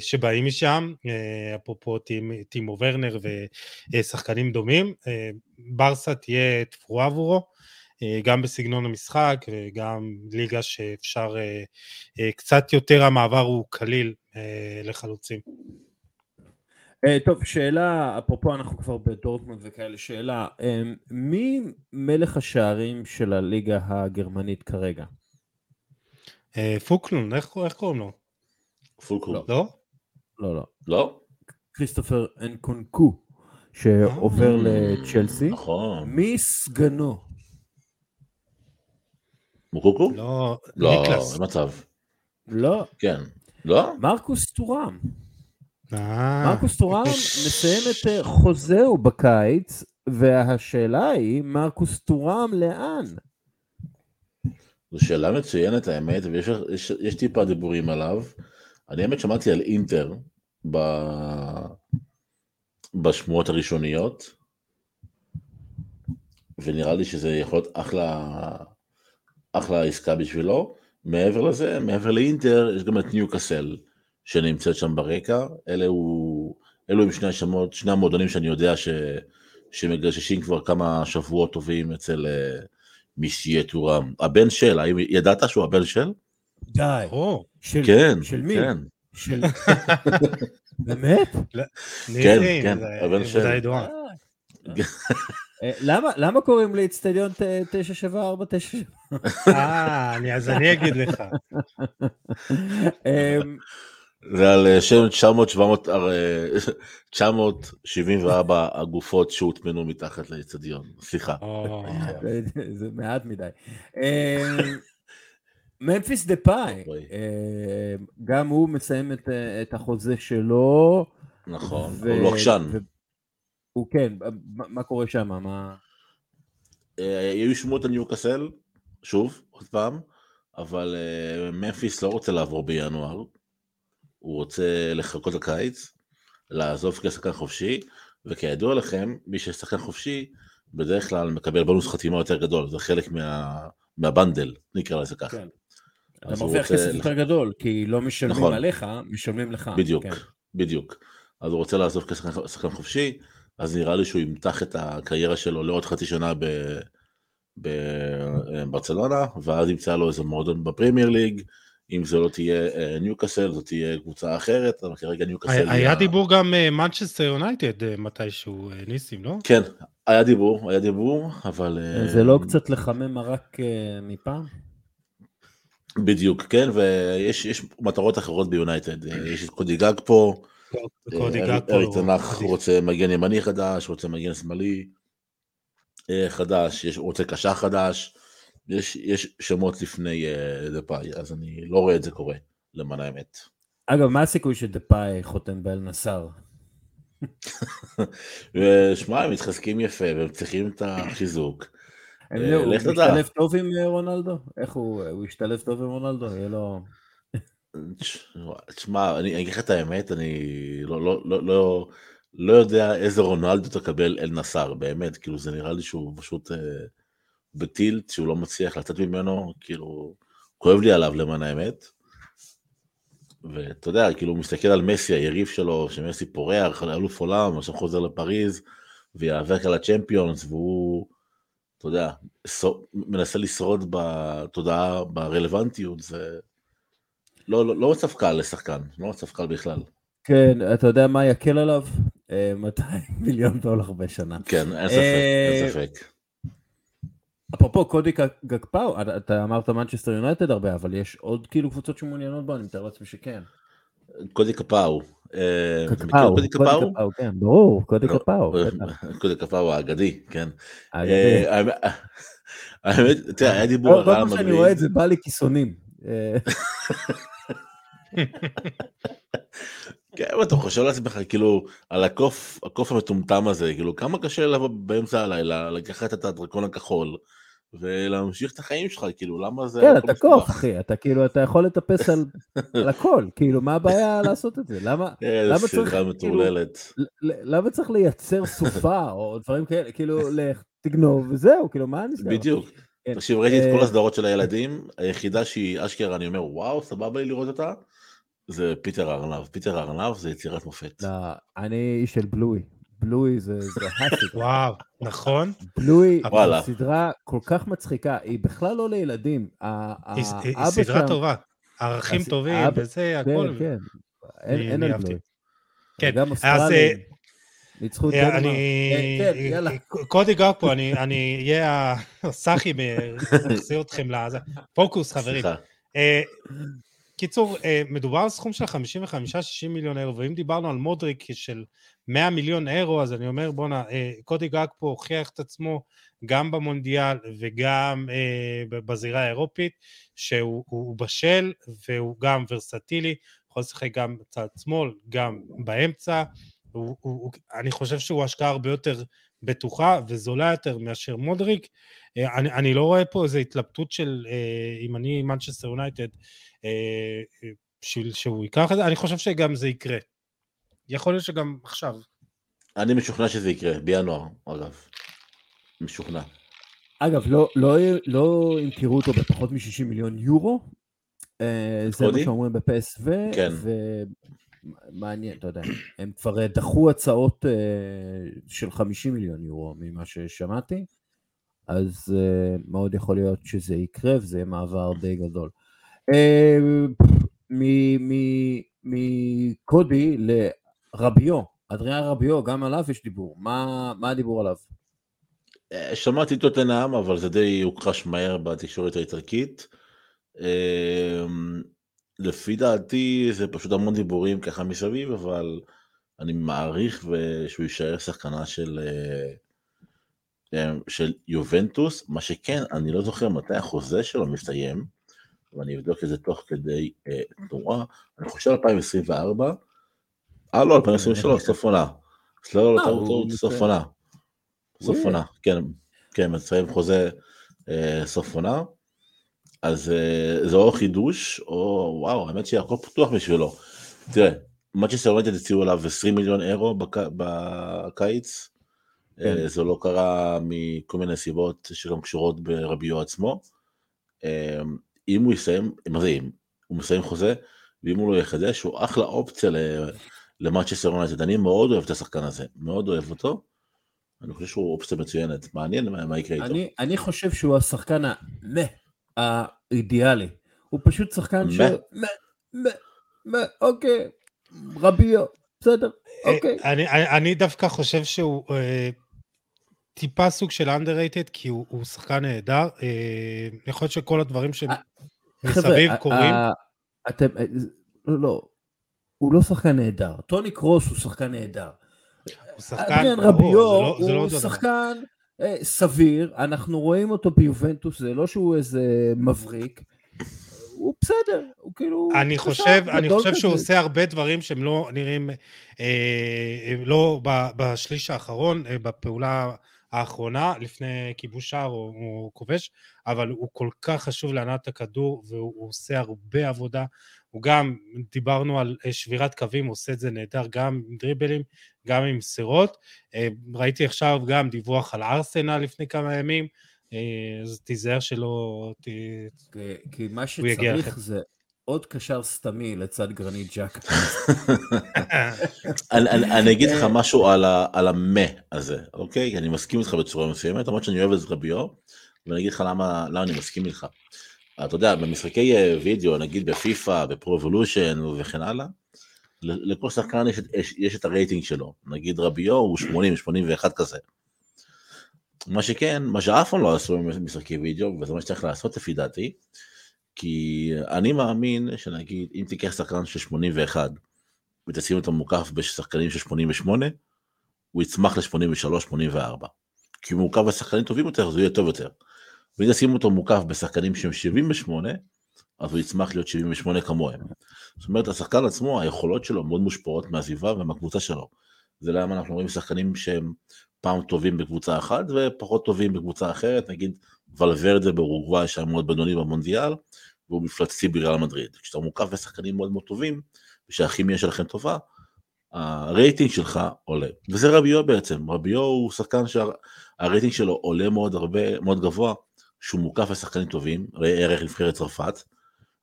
B: שבאים משם, אה, אפרופו טימו ורנר ושחקנים דומים. אה, ברסה תהיה תפורה עבורו, אה, גם בסגנון המשחק וגם ליגה שאפשר, אה, אה, קצת יותר המעבר הוא קליל אה, לחלוצים.
A: אה, טוב, שאלה, אפרופו אנחנו כבר בדורטמונד וכאלה, שאלה, אה, מי מלך השערים של הליגה הגרמנית כרגע?
B: אה, פוקלון, איך איך קוראים לו?
C: פולקו.
A: לא.
B: לא?
A: לא, לא. כריסטופר אנקונקו, שעובר
C: אה,
A: לצ'לסי.
C: נכון.
A: מי סגנו?
C: מוקוקו?
B: לא,
C: לא. אין מצב.
A: לא,
C: כן. לא?
A: מרקוס טורם.
B: אה,
A: מרקוס טורם מסיים את אה, חוזהו בקיץ, והשאלה היא, מרקוס טורם לאן?
C: זו שאלה מצוינת האמת, ויש יש, יש טיפה דיבורים עליו. אני האמת שמעתי על אינטר ב... בשמועות הראשוניות, ונראה לי שזה יכול להיות אחלה, אחלה עסקה בשבילו. מעבר לזה, מעבר לאינטר, יש גם את ניוקאסל שנמצאת שם ברקע. אלה הוא, אלו הם שני השמות, שני המועדונים שאני יודע ש, שמגששים כבר כמה שבועות טובים אצל אה, מיסיה טורם. הבן של, האם ידעת שהוא הבן של?
A: די.
B: או,
A: של,
C: כן,
A: של מי?
C: כן.
A: של... *laughs* באמת? *laughs*
C: כן,
B: זה-
C: הבן של-.
A: אה, למה, קוראים לאיצטדיון ט- 97497?
B: אה, אני- אז אני אגיד לך.
A: אמ,
C: זה על אה, שם 900, 700, אה, 974 הגופות שהוטמנו מתחת לאצטדיון. סליחה.
A: זה מעט מדי. ממפיס דה פאי,
C: אוי.
A: אמ, גם הוא מסיים את, אה, את החוזה שלו.
C: נכון,
A: ו-
C: הוא עקשן.
A: ו- הוא כן, מה, מה קורה שם? מה...
C: אה, היו שמועות על ניוקאסל, שוב, עוד פעם, אבל אה, ממפיס לא רוצה לעבור בינואר, הוא רוצה לחכות לקיץ, לעזוב כשחקן חופשי, וכידוע לכם, מי ששחקן חופשי, בדרך כלל מקבל בונוס חתימה יותר גדול, זה חלק מה, מהבנדל, נקרא לזה ככה.
A: כן. אתה מרוויח
C: רוצה
A: כסף יותר גדול, כי לא משלמים
C: נכון.
A: עליך, משלמים לך.
C: בדיוק,
A: כן.
C: בדיוק. אז הוא רוצה לעזוב כשחקן שחקן חופשי, אז נראה לי שהוא ימתח את הקריירה שלו לעוד חצי שנה ב- בברצלונה, ואז ימצא לו איזה מועדון בפרמייר ליג, אם זה לא תהיה אה, ניוקאסל, זו תהיה קבוצה אחרת, אבל כרגע ניוקאסל
B: היה היה דיבור גם מנצ'סטר יונייטד אה, מתישהו, אה, ניסים, לא?
C: כן, היה דיבור, היה דיבור, אבל... אה,
A: זה לא קצת לחמם מרק אה, מפעם?
C: בדיוק, כן, ויש יש מטרות אחרות ביונייטד, אה, יש את קודי גאקפו,
B: קודי
C: אה,
B: גאקפו,
C: אריק טן
B: האח.
C: רוצה מגן ימני חדש, רוצה מגן שמאלי אה, חדש, יש, רוצה קשר חדש, יש, יש שמות לפני אה, דפאי, אז אני לא רואה את זה קורה, למען האמת.
A: אגב, מה הסיכוי שדפאי חותם באל נסאר? *laughs*
C: ושמע, הם מתחזקים יפה, והם צריכים את החיזוק. אה,
A: לא, הוא. משתלב טוב עם אה, רונלדו? איך הוא, הוא ישתלב טוב עם רונלדו? יהיה לו...
C: תשמע, אני אני אגיד לך את האמת, אני לא, לא, לא, לא, לא יודע איזה רונלדו תקבל אל נסאר, באמת, כאילו זה נראה לי שהוא פשוט אה, בטילט, שהוא לא מצליח לצאת ממנו, כאילו, כואב לי עליו למען האמת. ואתה יודע, כאילו, הוא מסתכל על מסי, היריב שלו, שמסי פורח, אלוף עולם, עכשיו חוזר לפריז, ויאבק על הצ'מפיונס, והוא, אתה יודע, מנסה לשרוד בתודעה, ברלוונטיות, זה לא, לא, לא מצב קל לשחקן, לא מצב קל בכלל.
A: כן, אתה יודע מה יקל עליו? אה, 200 *laughs* מיליון דולר בשנה.
C: כן, אין ספק,
A: אה,
C: אין ספק.
A: אפרופו קודי גקפאו, אתה- אתה אמרת מנצ'סטר יונייטד הרבה, אבל יש עוד כאילו קבוצות שמעוניינות בו, אני מתאר לעצמי שכן.
C: קודי קפאו. אה, קודי קפאו?
A: כן, ברור, קודי
C: לא,
A: קפאו.
C: אה. קודי קפאו האגדי, כן. אה, האמת- תראה, היה דיבור על
A: כל
C: ריאל
A: פעם שאני רואה את. זה בא לי כיסונים. אה,
C: כן, אתה חושב לעצמך, כאילו, על הקוף, הקוף המטומטם הזה, כאילו, כמה קשה לבוא באמצע הלילה, לקחת את הדרקון הכחול, ולהמשיך את החיים שלך, כאילו, למה זה...
A: כן, אתה? קוף, אחי, אתה כאילו, אתה יכול לטפס על על הכל, כאילו, מה הבעיה *laughs* לעשות את זה? למה
C: איזה
A: למה צריך, כאילו, למה צריך לייצר סופה *laughs* או דברים כאלה, כאילו, לך, תגנוב וזהו, כאילו, מה נסגר?
C: בדיוק.
A: כן.
C: תקשיב, ראיתי את כל
A: אה,
C: הסדרות של הילדים, היחידה שהיא אשכרה, אני אומר, וואו, סבבה לי לראות אותה, זה פיטר ארנב. פיטר ארנב זה יצירת מופת.
A: לא, אני איש של בלואי. בלואי זה זה הסדרה.
B: וואו, נכון?
A: זו סדרה כל כך מצחיקה, היא בכלל לא לילדים.
B: היא סדרה
A: שם-
B: טובה. ערכים
A: הס-
B: טובים וזה,
A: כן,
B: הכל.
A: כן. אין
B: אני-
A: אין על. בלואי.
B: כן,
A: גם
B: אז
A: אוסטרלים. ניצחו את
B: אה,
A: דנמרק.
B: אני...
A: כן, כן, יאללה.
B: קודי גאפו, אני אני אהיה הסאחי, מחזיר אתכם לזה. פוקוס, חברים.
C: סליחה.
B: אה, קיצור, אה, מדובר על סכום של 55-60 מיליון אירו, ואם דיברנו על מודריק של 100 מיליון אירו, אז אני אומר, בואנה, אה, קודי גאקפו הוכיח את עצמו גם במונדיאל וגם אה, בזירה האירופית, שהוא הוא בשל והוא גם ורסטילי, יכול לשחק גם בצד שמאל, גם באמצע. הוא, הוא, הוא, אני חושב שהוא השקעה הרבה יותר בטוחה וזולה יותר מאשר מודריק. אה, אני, אני לא רואה פה איזו התלבטות של אה, אם אני מנצ'סטר יונייטד, בשביל שהוא ייקח את זה, אני חושב שגם זה יקרה. יכול להיות שגם עכשיו.
C: אני משוכנע שזה יקרה, בינואר, אגב. משוכנע.
A: אגב, לא, לא, לא ימכרו אותו בפחות מ-60 מיליון יורו, אה, זה מה? שאומרים בפסו,
C: כן.
A: ומעניין, אתה יודע, הם כבר דחו הצעות אה, של 50 מיליון יורו ממה ששמעתי, אז אה, מאוד יכול להיות שזה יקרה וזה יהיה מעבר די גדול. אה, מ- לרביו, אדריאן רביו, גם עליו יש דיבור, מה, מה הדיבור עליו?
C: אה, שמעתי את טוטנאם, אבל זה די הוכחש מהר בתקשורת האיטלקית. אה, לפי דעתי זה פשוט המון דיבורים ככה מסביב, אבל אני מעריך שהוא יישאר שחקנה של, אה, של יובנטוס, מה שכן, אני לא זוכר מתי החוזה שלו מסתיים, ואני אבדוק את זה תוך כדי תנועה, אני חושב 2024, אה לא, 2023, סוף עונה. לא, לא,
A: אה,
C: טעות, טעות, סוף. עונה. סוף. עונה, כן, כן, מסיים חוזה אה, סוף עונה. אז אה, זה או חידוש, או וואו, האמת שהכל פתוח בשבילו. תראה, מצ'סטר יונייטד הציעו עליו 20 מיליון אירו בק... בקיץ.
A: כן.
C: זה לא קרה מכל מיני סיבות שגם קשורות ברביו עצמו. אם הוא יסיים, מה זה אם? הוא מסיים חוזה, ואם הוא לא יחדש, הוא אחלה אופציה ל- למצ'סטר יונייטד. אני מאוד אוהב את השחקן הזה, מאוד אוהב אותו. אני חושב שהוא אופציה מצוינת, מעניין מה, מה יקרה איתו.
A: אני, אני חושב שהוא השחקן המה האידיאלי. הוא פשוט שחקן ש...
C: מה?
A: מה, מה, מה, אוקיי, רביו, בסדר,
B: אה,
A: אוקיי.
B: אני, אני, אני דווקא חושב שהוא אה, טיפה סוג של underrated, כי הוא, הוא שחקן נהדר. אה, יכול להיות שכל הדברים
A: חבר'ה,
B: שמסביב קורים.
A: ה- אתם, אה, לא, לא, הוא לא שחקן נהדר. טוני קרוס הוא שחקן נהדר.
B: הוא שחקן,
A: אדריאן רביו
B: זה לא- לא
A: הוא
B: דבר.
A: שחקן אה, סביר, אנחנו רואים אותו ביובנטוס, זה לא שהוא איזה מבריק, הוא בסדר, הוא כאילו...
B: אני חושב, אני חושב שהוא עושה הרבה דברים שהם לא נראים, אה, לא בשליש האחרון, אה, בפעולה האחרונה, לפני כיבוש שער הוא, הוא כובש, אבל הוא כל כך חשוב להנעת הכדור, והוא עושה הרבה עבודה. הוא גם, דיברנו על אה, שבירת קווים, הוא עושה את זה נהדר גם עם דריבלים, גם עם סירות. אה, ראיתי עכשיו גם דיווח על ארסנל לפני כמה ימים, אה, אז תיזהר שלא... ת...
A: כי, כי מה שצריך זה עוד קשר סתמי לצד גרנית ג'אק. *laughs* *laughs*
C: אני, אני, אני אגיד לך משהו על, על המה הזה, אוקיי? אני מסכים איתך בצורה מסוימת, למרות שאני אוהב את רביו, ואני אגיד לך למה, למה אני מסכים איתך. אתה יודע, במשחקי אה, וידאו, נגיד בפיפא, ב Pro Evolution וכן הלאה, לכל שחקן יש, יש, יש את הרייטינג שלו. נגיד רביו הוא 80, 81 כזה. מה שכן, מה שאף פעם לא עשו במשחקי וידאו, וזה מה שצריך לעשות לפי דעתי, כי אני מאמין שנגיד, אם תיקח שחקן של 81 ותשים אותו מוקף בשחקנים של 88, הוא יצמח ל-83-84. כי הוא מורכב בשחקנים טובים יותר, אז הוא יהיה טוב יותר. ואם תשים אותו מוקף בשחקנים שהם 78, אז הוא יצמח להיות 78 כמוהם. זאת אומרת, השחקן עצמו, היכולות שלו מאוד מושפעות מהסביבה ומהקבוצה שלו. זה למה אנחנו רואים שחקנים שהם פעם טובים בקבוצה אחת ופחות טובים בקבוצה אחרת, נגיד ולוורדה באורוגוואי שהיה מאוד בינוני במונדיאל, והוא מפלצתי בריאל מדריד. כשאתה מוקף בשחקנים מאוד מאוד טובים, ושהכימיה שלכם טובה, הרייטינג שלך עולה. וזה רביו בעצם, רביו הוא שחקן שהרייטינג שלו עולה מאוד הרבה, מאוד גבוה, שהוא מוקף בשחקנים טובים, ראה ערך נבחרת צרפת,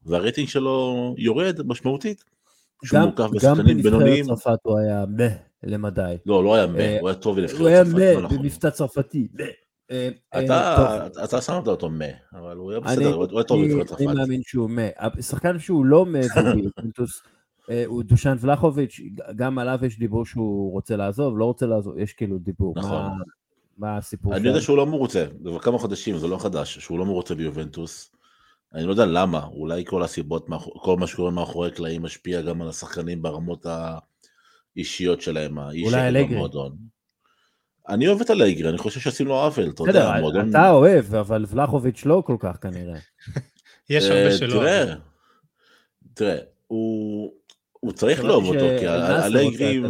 C: והרייטינג שלו יורד משמעותית.
A: שהוא מוקף בשחקנים בינוניים. גם בנבחרת צרפת הוא היה מה למדי.
C: לא, לא היה מה, אה, הוא היה טוב בנבחרת
A: צרפת. הוא היה מה לא נכון. במבטא צרפתי.
C: אה, אתה שמת אותו מה, אבל הוא היה בסדר, הוא היה טוב בנבחרת צרפת.
A: אני מאמין שהוא מה. שחקן שהוא לא מה, *laughs* אה, הוא דושן ולחוביץ', גם עליו יש דיבור שהוא רוצה לעזוב, לא רוצה לעזוב, יש כאילו דיבור. נכון. מה הסיפור
C: אני יודע שהוא לא מרוצה, זה כבר כמה חודשים, זה לא חדש, שהוא לא מרוצה ביובנטוס. אני לא יודע למה, אולי כל הסיבות, כל מה שקורה מאחורי קלעים משפיע גם על השחקנים ברמות האישיות שלהם,
A: אולי אלגרי.
C: אני אוהב את אלגרי, אני חושב שעשינו לו עוול, אתה יודע,
A: המועדון... אתה אוהב, אבל ולחוביץ' לא כל כך כנראה. *laughs*
B: יש הרבה אה, שלא.
C: תראה, תראה, הוא צריך לאהוב אותו, כי אלגרי...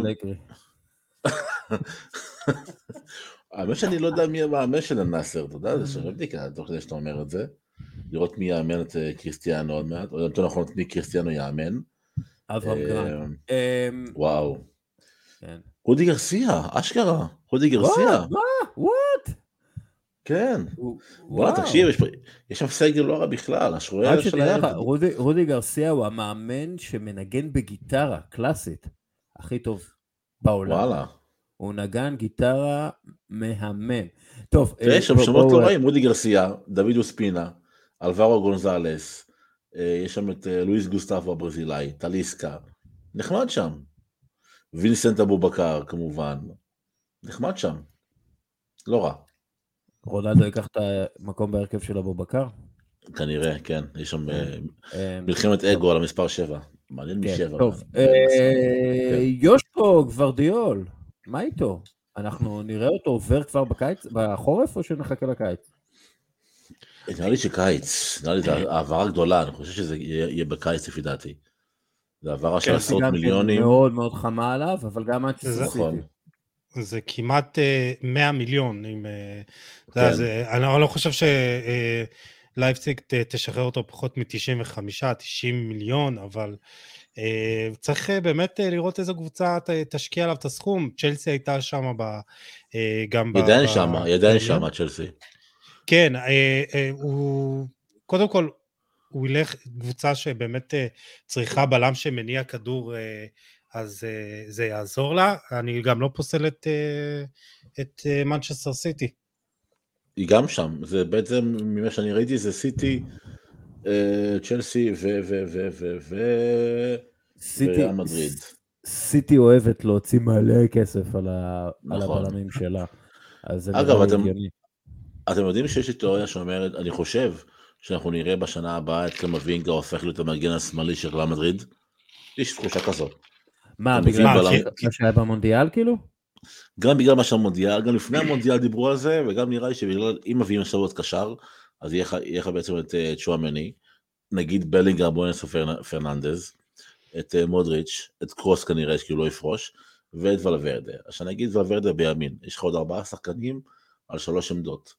C: *laughs* האמת שאני לא יודע מי המאמן של הנאסר, אתה יודע, זה שווה בדיקה תוך כדי שאתה אומר את זה. לראות מי יאמן את אה, קריסטיאנו עוד מעט, או יותר נכון את מי קריסטיאנו יאמן.
A: אברהם גרנט.
C: אה, אמ, וואו. כן. רודי גרסיה, אשכרה, רודי גרסיה.
A: מה? וואט?
C: כן. וואו, תקשיב, יש שם סגל לא רע בכלל, השרוער
A: שלהם. רודי גרסיה הוא המאמן שמנגן בגיטרה קלאסית, הכי טוב בעולם. וואלה. הוא נגן גיטרה מהמם. טוב,
C: תראה, יש שם שמות לא רעים, רודי גרסיה, דוד אוספינה, אלברו גונזלס, אה, יש שם את אה, לואיס גוסטפו הברזילאי, טליסקה, נחמד שם. וינסנט אבו בקר כמובן, נחמד שם, לא רע.
A: רונלדו ייקח את המקום בהרכב של אבו בקר?
C: כנראה, כן, יש שם אה, מלחמת אגו על המספר 7, מעניין כן, משבע.
A: טוב, יושקו גוורדיאול, מה איתו? אנחנו נראה אותו עובר כבר בקיץ, בחורף, או שנחכה לקיץ?
C: נראה לי שקיץ, נראה לי זו העברה גדולה, אני חושב שזה יהיה בקיץ לפי דעתי. זה העברה של כן, עשרות מיליונים.
A: מאוד מאוד חמה עליו, אבל גם עד
B: נכון. זה כמעט 100 אה, מיליון, אם... אה, כן. זה, אני לא חושב שלייפציג אה, תשחרר אותו פחות מ-95, 90 מיליון, אבל צריך באמת לראות איזה קבוצה תשקיע עליו את הסכום. צ'לסי הייתה שם גם...
C: ב... ידיים שם, ידיים שם, צ'לסי.
B: כן, אה, אה, הוא, קודם כל, הוא ילך, קבוצה שבאמת אה, צריכה בלם שמניע כדור, אז זה יעזור לה. אני גם לא פוסל את, את מנצ'סטר סיטי.
C: היא גם שם, זה בעצם, ממה שאני ראיתי, זה סיטי, צ'לסי ו... ו... ו... ו... ו...
A: סיטי, מדריד. סיטי אוהבת להוציא מלא כסף על, ה... נכון. על הבלמים שלה.
C: אגב, אתם, אתם יודעים שיש לי תיאוריה שאומרת, אני חושב שאנחנו נראה בשנה הבאה את קמבינגה הופך להיות המגן השמאלי של ריאל מדריד. יש תחושה כזאת.
A: מה, בגלל מה שהיה במונדיאל כאילו?
C: גם בגלל מה שהמונדיאל, גם לפני המונדיאל דיברו על זה, וגם נראה לי שבגלל, אם מביאים עכשיו עוד קשר, אז יהיה לך בעצם את צ'ואמני, נגיד בלינגר בואנס פרננדז, את מודריץ', את קרוס כנראה, כי הוא לא יפרוש, ואת ולוורדה. עכשיו נגיד ולוורדה בימין, יש לך עוד ארבעה שחקנים על שלוש עמדות,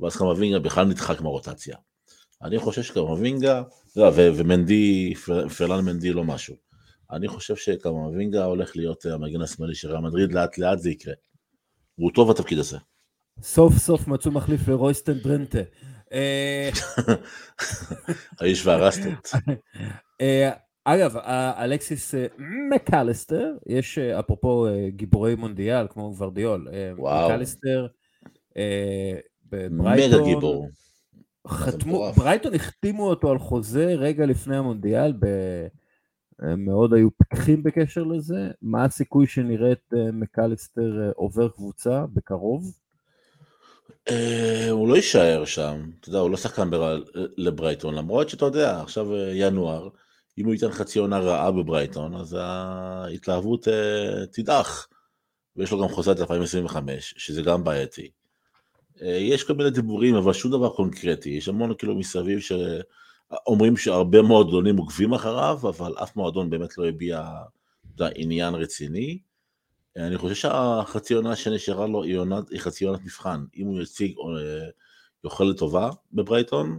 C: ואז קמבינגה בכלל נדחק מהרוטציה. אני חושב שקמבינגה, לא, ומנדי, פרלן מנדי לא משהו. אני חושב שקמבינגה הולך להיות המגן השמאלי של ריאל מדריד, לאט לאט זה יקרה. הוא טוב בתפקיד הזה.
A: סוף סוף מצאו מחליף לרויסטן דרנטה. אה,
C: האיש והרסטות.
A: אה, אגב, אלכסיס אה, מקליסטר, יש אפרופו גיבורי מונדיאל כמו ורדיול, מקליסטר
C: בברייטון, מגה גיבור.
A: חתמו, ברייטון החתימו אותו על חוזה רגע לפני המונדיאל, הם מאוד היו פקחים בקשר לזה, מה הסיכוי שנראה את מקליסטר עובר קבוצה בקרוב?
C: אה, הוא לא יישאר שם, אתה יודע, הוא לא שחקן לברייטון, למרות שאתה יודע, עכשיו אה, ינואר, אם הוא ייתן חצי עונה רעה בברייטון, אז ההתלהבות אה, תדעך. ויש לו גם חוזה עד 2025, שזה גם בעייתי. יש כל מיני דיבורים, אבל שום דבר קונקרטי. יש המון כאילו מסביב שאומרים שהרבה מועדונים עוקבים אחריו, אבל אף מועדון באמת לא הביע עניין רציני. אני חושב שהחצי עונה שנשארה לו היא, עונת, היא חצי עונת מבחן. אם הוא יציג אה, יכולת טובה בברייטון,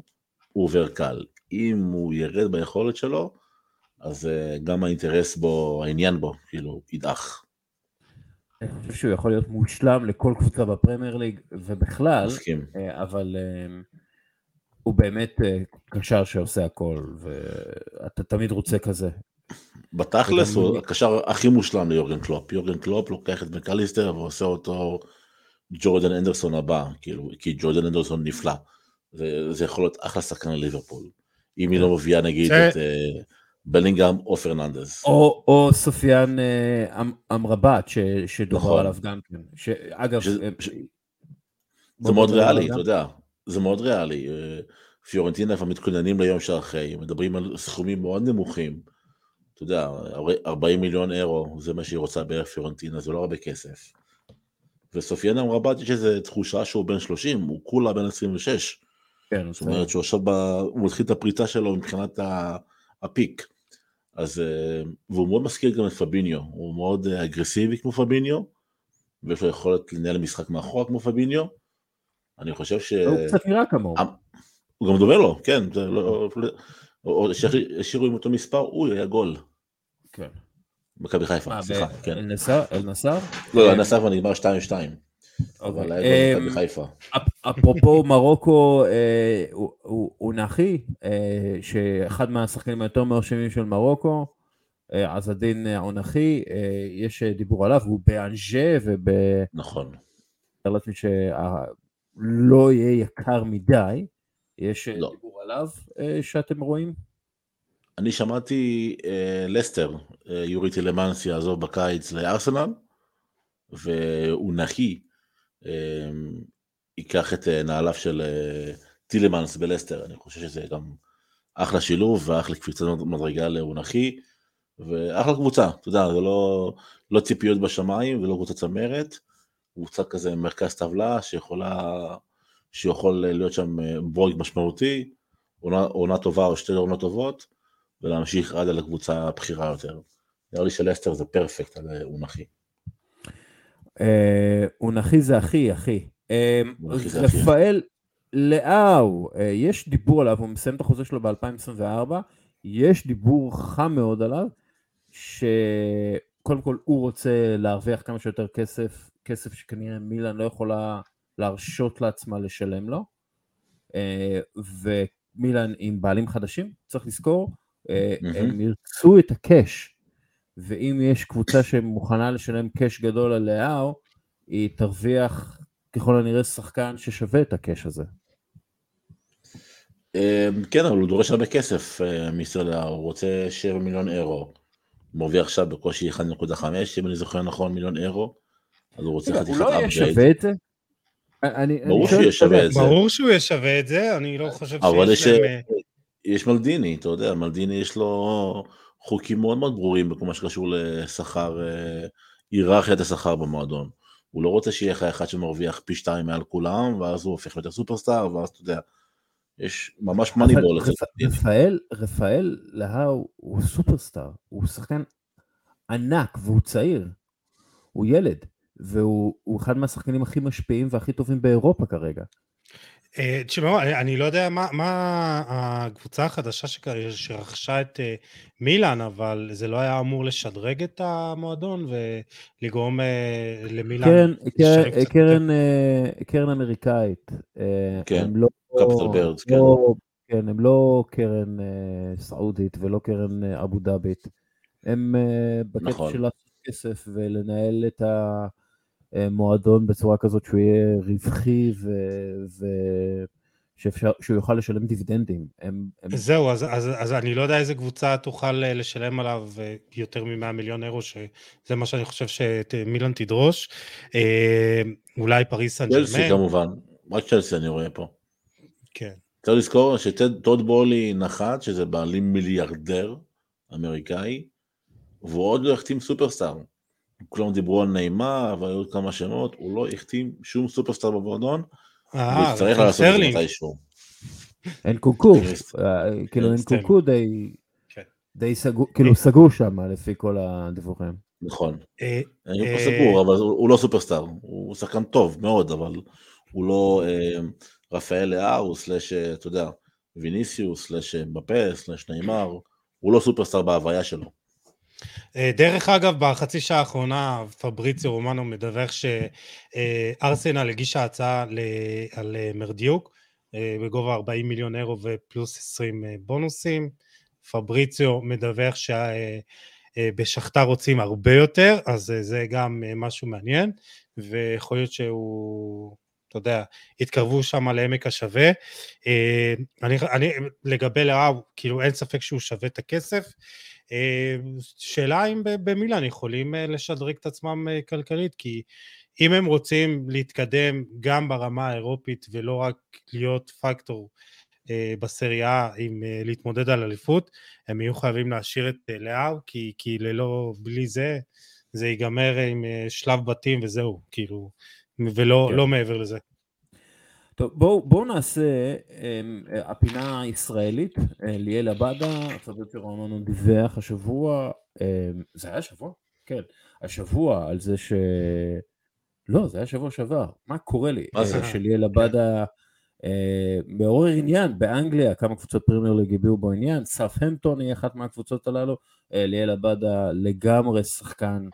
C: הוא עובר קל. אם הוא ירד ביכולת שלו, אז אה, גם האינטרס בו, העניין בו, כאילו, ידעך.
A: אני חושב שהוא יכול להיות מושלם לכל קבוצה בפרמייר ליג ובכלל, מסכים. אה, אבל הוא באמת קשר שעושה הכל, ואתה תמיד רוצה כזה.
C: בתכלס הוא הקשר הכי מושלם ליורגן קלופ. יורגן קלופ לוקח את מקליסטר ועושה אותו ג'ורדן אנדרסון הבא, כאילו, כי ג'ורדן אנדרסון נפלא. זה, זה יכול להיות אחלה שחקן לליברפול. אם היא לא כן. מביאה נגיד את אה, בלינגהם או פרננדז.
A: או, או סופיאן אה, אמ, אמרבט שדובר נכון. עליו גם כן. שאגב... ש, ש,
C: זה מאוד ריאלי, אתה יודע. זה מאוד ריאלי. פיורנטינה כבר מתכוננים ליום שאחרי, מדברים על סכומים מאוד נמוכים. אתה יודע, 40 מיליון אירו, זה מה שהיא רוצה בערך פיורנטינה, זה לא הרבה כסף. וסופיאנה אמרה יש איזו תחושה שהוא בן 30, הוא כולה בן 26. כן, זאת אומרת שהוא עכשיו, ב... הוא מתחיל את הפריצה שלו מבחינת הפיק. אז, אה, והוא מאוד מזכיר גם את פביניו, הוא מאוד אה, אגרסיבי כמו פביניו, ויש לו יכולת לנהל משחק מאחורה כמו פביניו. אני חושב ש...
A: הוא קצת נראה כמוהו.
C: הוא גם דומה לו, כן, לא... או שהשאירו עם אותו מספר, הוא היה גול.
A: כן.
C: מכבי חיפה, סליחה, כן.
A: אל נסר?
C: לא, אל נסר כבר נגמר 2-2. אבל היה מכבי חיפה.
A: אפרופו מרוקו, אה, הוא נחי, אה, שאחד מהשחקנים היותר מרשימים של מרוקו, אה, עזדין עונכי, יש דיבור עליו, הוא באנג'ה וב...
C: נכון.
A: אני לעצמי שלא יהיה יקר מדי, יש לא. דיבור עליו שאתם רואים?
C: אני שמעתי אה, לסטר, אה, יורי טילמנס יעזוב בקיץ לארסנל, והוא נקי, אה, ייקח את אה, נעליו של אה, טילמנס בלסטר, אני חושב שזה גם אחלה שילוב ואחלה קפיצת מדרגה לאונכי, ואחלה קבוצה, אתה יודע, זה לא, לא ציפיות בשמיים ולא קבוצה צמרת, קבוצה כזה מרכז טבלה שיכולה, שיכול להיות שם אה, בורג משמעותי, עונה, עונה טובה או שתי עונות טובות, ולהמשיך עד על הקבוצה הבכירה יותר. נראה לי שלסטר זה פרפקט על אה, אונחי.
A: אה, אונחי זה אחי, אחי. אה, רפאל לאו, יש דיבור עליו, הוא מסיים את החוזה שלו ב-2024, יש דיבור חם מאוד עליו, שקודם כל הוא רוצה להרוויח כמה שיותר כסף, כסף שכנראה מילן לא יכולה להרשות לעצמה לשלם לו, ומילן עם בעלים חדשים, צריך לזכור, mm-hmm. הם ירצו את הקאש, ואם יש קבוצה שמוכנה לשלם קאש גדול על לאהו, היא תרוויח ככל הנראה שחקן ששווה את הקאש הזה.
C: אמ, כן, אבל הוא דורש הרבה כסף אה, מישראל, הוא רוצה 7 מיליון אירו. מרוויח עכשיו בקושי 1.5, אם אני זוכר נכון, מיליון אירו. אז הוא רוצה חתיכת
A: upgrade. הוא לא יהיה שווה את זה?
C: ברור שהוא יהיה שווה את זה.
B: ברור שהוא יהיה שווה את זה, אני לא חושב
C: שיש להם... אה, יש מלדיני, אתה יודע, מלדיני יש לו חוקים מאוד מאוד ברורים בכל מה שקשור לשכר, אה, היררכיית השכר במועדון. הוא לא רוצה שיהיה לך אחד שמרוויח פי שתיים מעל כולם, ואז הוא הופך להיות סופרסטאר, ואז אתה יודע, יש ממש מניבול.
A: רפאל, רפאל להאו הוא סופרסטאר, הוא שחקן ענק והוא צעיר, הוא ילד, והוא אחד מהשחקנים הכי משפיעים והכי טובים באירופה כרגע.
B: אה, תשמעו, אני לא יודע מה, מה הקבוצה החדשה שרכשה את אה, מילאן, אבל זה לא היה אמור לשדרג את המועדון ולגרום אה, למילאן...
A: קרן, קרן, קרן, קרן אמריקאית.
C: כן, לא, קפיטל ברדס, כן.
A: לא, כן, הם לא קרן סעודית ולא קרן אבו דאבית. הם בקטע נכון. של לעשות כסף ולנהל את ה... מועדון בצורה כזאת שהוא יהיה רווחי ו... ו... שאפשר, שהוא יוכל לשלם דיבידנדים. הם, הם...
B: זהו, אז, אז, אז אני לא יודע איזה קבוצה תוכל אה, לשלם עליו אה, יותר מ-100 מיליון אירו, שזה מה שאני חושב שמילן תדרוש. אה, אולי פריס סן ג'רמן.
C: צ'לסי כמובן, רק צ'לסי אני רואה פה.
B: כן.
C: צריך לזכור שטוד בולי נחת, שזה בעלים מיליארדר אמריקאי, והוא עוד לא החתים סופרסטאר. כולם דיברו על נעימה, אבל היו כמה שמות, הוא לא החתים שום סופרסטאר במועדון,
B: אה, הוא
C: יצטרך לעשות את זה מתישהו.
A: אין קוקו, אה, כאילו אין קוקו די, כן. די סגור, כאילו סגור שם לפי כל הדיווחים.
C: נכון, אה, אני פה סגור, אבל הוא לא סופרסטאר, הוא שחקן טוב מאוד, אבל הוא לא רפאל לאהו, סלאש, אתה יודע, ויניסיוס, סלאש בפה, סלאש נעימר, הוא לא סופרסטאר בהוויה שלו.
B: אה, דרך אגב, בחצי שעה האחרונה פבריציו רומנו מדווח שארסנל הגישה הצעה על אה, מרדיוק אה, בגובה 40 מיליון אירו ופלוס 20 בונוסים. פבריציו מדווח שבשכתר רוצים הרבה יותר, אז זה גם משהו מעניין, ויכול להיות שהוא, אתה יודע, התקרבו שם לעמק השווה. אני, אני, לגבי לאב, כאילו אין ספק שהוא שווה את הכסף. אה, שאלה אם במילאן יכולים אה, לשדרג את עצמם אה, כלכלית, כי אם הם רוצים להתקדם גם ברמה האירופית ולא רק להיות פקטור בסריה עם להתמודד על אליפות, הם יהיו חייבים להשאיר את לאב, כי, כי ללא, בלי זה, זה ייגמר עם שלב בתים וזהו, כאילו, ולא כן. לא מעבר לזה.
A: טוב, בואו בוא נעשה um, הפינה הישראלית, אה, ליאל עבדה, פבריציו רומנו דיווח השבוע, um, זה היה שבוע? כן, השבוע על זה ש... לא, זה היה שבוע שעבר, מה קורה לי? מה זה? שליאל עבאדה אה, מעורר עניין באנגליה, כמה קבוצות פרימייר ליג הביעו בו עניין, סאות'המפטון היא אחת מהקבוצות הללו, אה, ליאל עבאדה לגמרי שחקן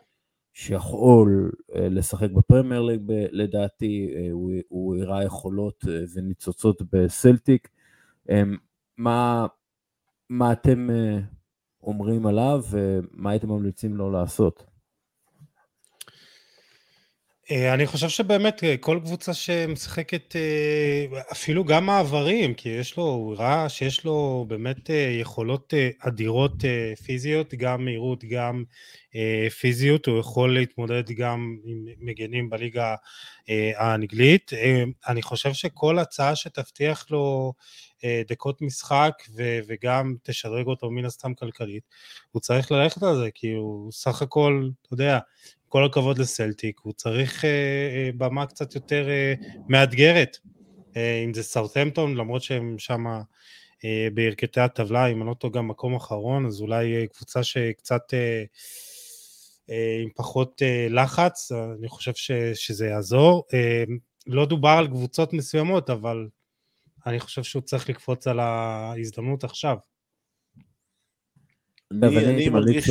A: שיכול אה, לשחק בפרמייר ליג לדעתי, אה, הוא הראה יכולות אה, וניצוצות בסלטיק. אמ, מה, מה אתם אומרים עליו ומה הייתם ממליצים לו לעשות?
B: אני חושב שבאמת כל קבוצה שמשחקת, אפילו גם מעברים, כי יש לו, הוא ראה שיש לו באמת יכולות אדירות פיזיות, גם מהירות, גם אה, פיזיות, הוא יכול להתמודד גם עם מגנים בליגה אה, האנגלית. אה, אני חושב שכל הצעה שתבטיח לו דקות משחק וגם תשדרג אותו מן הסתם כלכלית, הוא צריך ללכת על זה, כי הוא סך הכל, אתה יודע, כל הכבוד לסלטיק, הוא צריך במה קצת יותר מאתגרת. אם זה סאות'מפטון, למרות שהם שם בירכתי הטבלה, אם אני לא טועה גם מקום אחרון, אז אולי קבוצה שקצת אה, עם פחות אה, לחץ, אני חושב ש, שזה יעזור. אה, לא דובר על קבוצות מסוימות, אבל אני חושב שהוא צריך לקפוץ על ההזדמנות עכשיו.
C: אני מרגיש ש...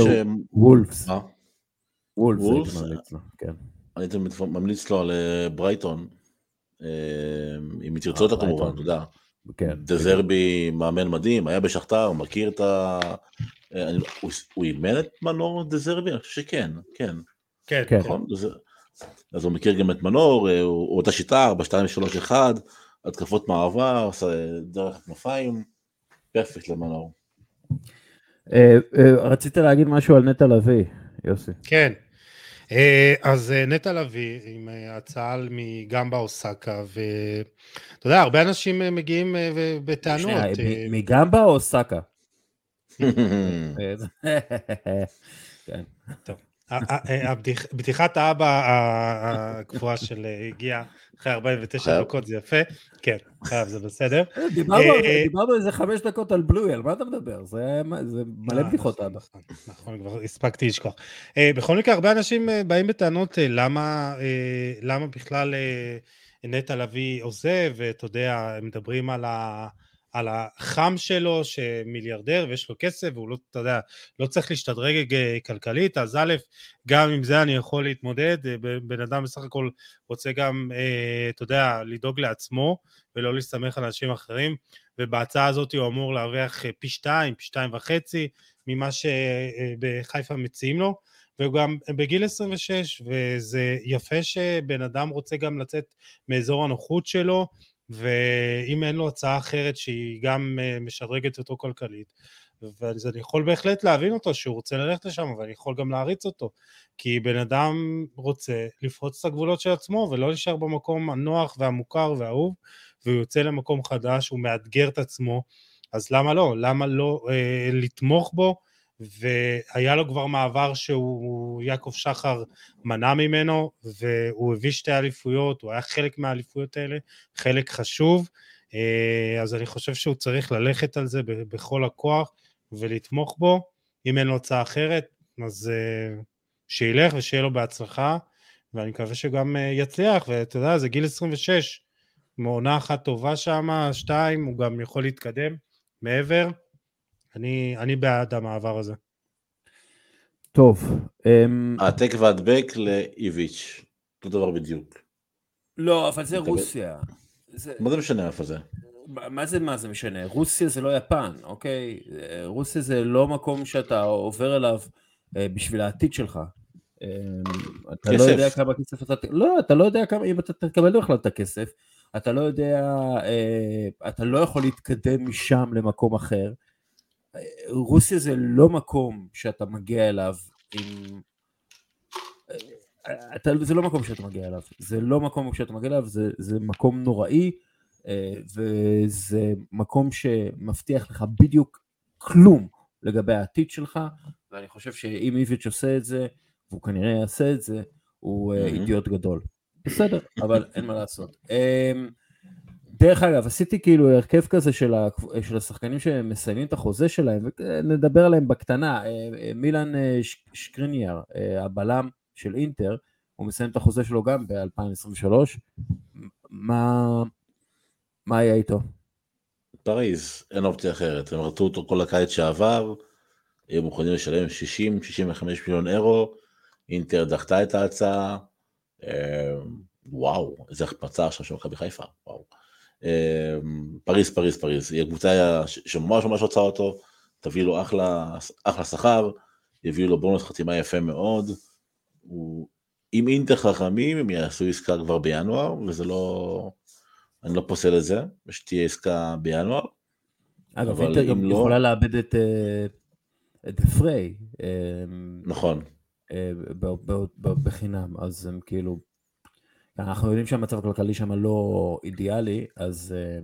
A: וולפס.
C: וולפס? כן. אני הייתי ממליץ לו על ברייטון, אם תרצו אותה כמובן, אתה יודע. כן. דזרבי מאמן מדהים, היה בשכתר, מכיר את ה... אה, הוא אימן את מנור דזרבי? אני חושב שכן, כן.
B: כן, כן.
C: נכון? אז הוא מכיר גם את מנור, אה, הוא אותה שיטה, 4, 2, 3, 1, התקפות מעבר, דרך כנפיים, פרפקט למנור.
A: אה, רצית להגיד משהו על נטע לביא, יוסי.
B: כן. אז נטע לביא עם הצעה מגמבה אוסקה, ואתה יודע, הרבה אנשים מגיעים בטענות.
A: מגמבה או אוסקה? *laughs* *laughs*
B: כן. טוב. בדיחת האבא הקבועה של הגיעה אחרי 49 דקות, זה יפה. כן, חייב, זה בסדר.
A: דיברנו איזה חמש דקות על בלוי, על מה אתה מדבר? זה מלא בדיחות אבא.
B: נכון, כבר הספקתי לשכוח. בכל מקרה, הרבה אנשים באים בטענות למה בכלל נטע לביא עוזב, ואתה יודע, מדברים על ה... על החם שלו שמיליארדר ויש לו כסף והוא לא, אתה יודע, לא צריך להשתדרג כלכלית, אז א', גם עם זה אני יכול להתמודד, בן אדם בסך הכל רוצה גם, אה, אתה יודע, לדאוג לעצמו ולא להסתמך על אנשים אחרים, ובהצעה הזאת הוא אמור להרוויח פי שתיים, פי שתיים וחצי ממה שבחיפה מציעים לו, והוא גם בגיל 26, וזה יפה שבן אדם רוצה גם לצאת מאזור הנוחות שלו, ואם אין לו הצעה אחרת שהיא גם אה, משדרגת אותו כלכלית, אז אני יכול בהחלט להבין אותו שהוא רוצה ללכת לשם, ואני יכול גם להריץ אותו, כי בן אדם רוצה לפרוץ את הגבולות של עצמו ולא להישאר במקום הנוח והמוכר והאהוב, והוא יוצא למקום חדש, הוא מאתגר את עצמו, אז למה לא? למה לא אה, לתמוך בו והיה לו כבר מעבר שהוא, יעקב שחר מנע ממנו, והוא הביא שתי אליפויות, הוא היה חלק מהאליפויות האלה, חלק חשוב, אה, אז אני חושב שהוא צריך ללכת על זה בכל הכוח ולתמוך בו, אם אין לו הצעה אחרת, אז אה, שילך ושיהיה לו בהצלחה, ואני מקווה שגם אה, יצליח, ואתה יודע, זה גיל 26, מעונה אחת טובה שם, שתיים, הוא גם יכול להתקדם מעבר. אני, אני בעד המעבר הזה.
A: טוב. Um...
C: העתק והדבק לאיביץ', אותו דבר בדיוק.
A: לא, אבל זה רוסיה.
C: זה... מה זה משנה איפה זה?
A: מה זה מה זה משנה? רוסיה זה לא יפן, אוקיי? רוסיה זה לא מקום שאתה עובר אליו אה, בשביל העתיד שלך. אמ, אתה כסף. לא יודע כמה כסף אתה... לא, אתה לא יודע כמה... אם אתה תקבל בכלל את הכסף, אתה לא יודע... אה, אתה לא יכול להתקדם משם למקום אחר. רוסיה זה לא מקום שאתה מגיע אליו עם... אתה, זה לא מקום שאתה מגיע אליו, זה לא מקום שאתה מגיע אליו, זה, זה מקום נוראי, אה, וזה מקום שמבטיח לך בדיוק כלום לגבי העתיד שלך, ואני חושב שאם איביץ' עושה את זה, והוא כנראה יעשה את זה, הוא mm-hmm. אידיוט גדול. בסדר, אבל אין מה לעשות. דרך אגב, עשיתי כאילו הרכב כזה של, ה, של השחקנים שמסיימים את החוזה שלהם, ונדבר עליהם בקטנה. אה, אה, מילן אה, שקריניאר, הבלם של אינטר, הוא מסיים את החוזה שלו גם ב-2023. מה, מה היה איתו?
C: פריז, אין אופציה אחרת. הם רצו אותו כל הקיץ שעבר, היו מוכנים לשלם 60-65 מיליון אירו, אינטר דחתה את ההצעה. וואו, איזה החפצה עכשיו של מכבי חיפה, וואו. אמ, פריז, פריז, פריז, היא הקבוצה שממש ממש רוצה אותו, תביא לו אחלה, אחלה שכר, יביאו לו בונוס חתימה יפה מאוד. הוא, אם אינטר חכמים, הם יעשו עסקה כבר בינואר, וזה לא, אני לא פוסל את זה, שתהיה עסקה בינואר.
A: אגב, אינטר גם לא... יכולה לאבד את, אה, את פריי.
C: אמ, נכון.
A: אה, בחינם, אז הם כאילו אנחנו יודעים שהמצב הכלכלי שם לא אידיאלי, אז... אה,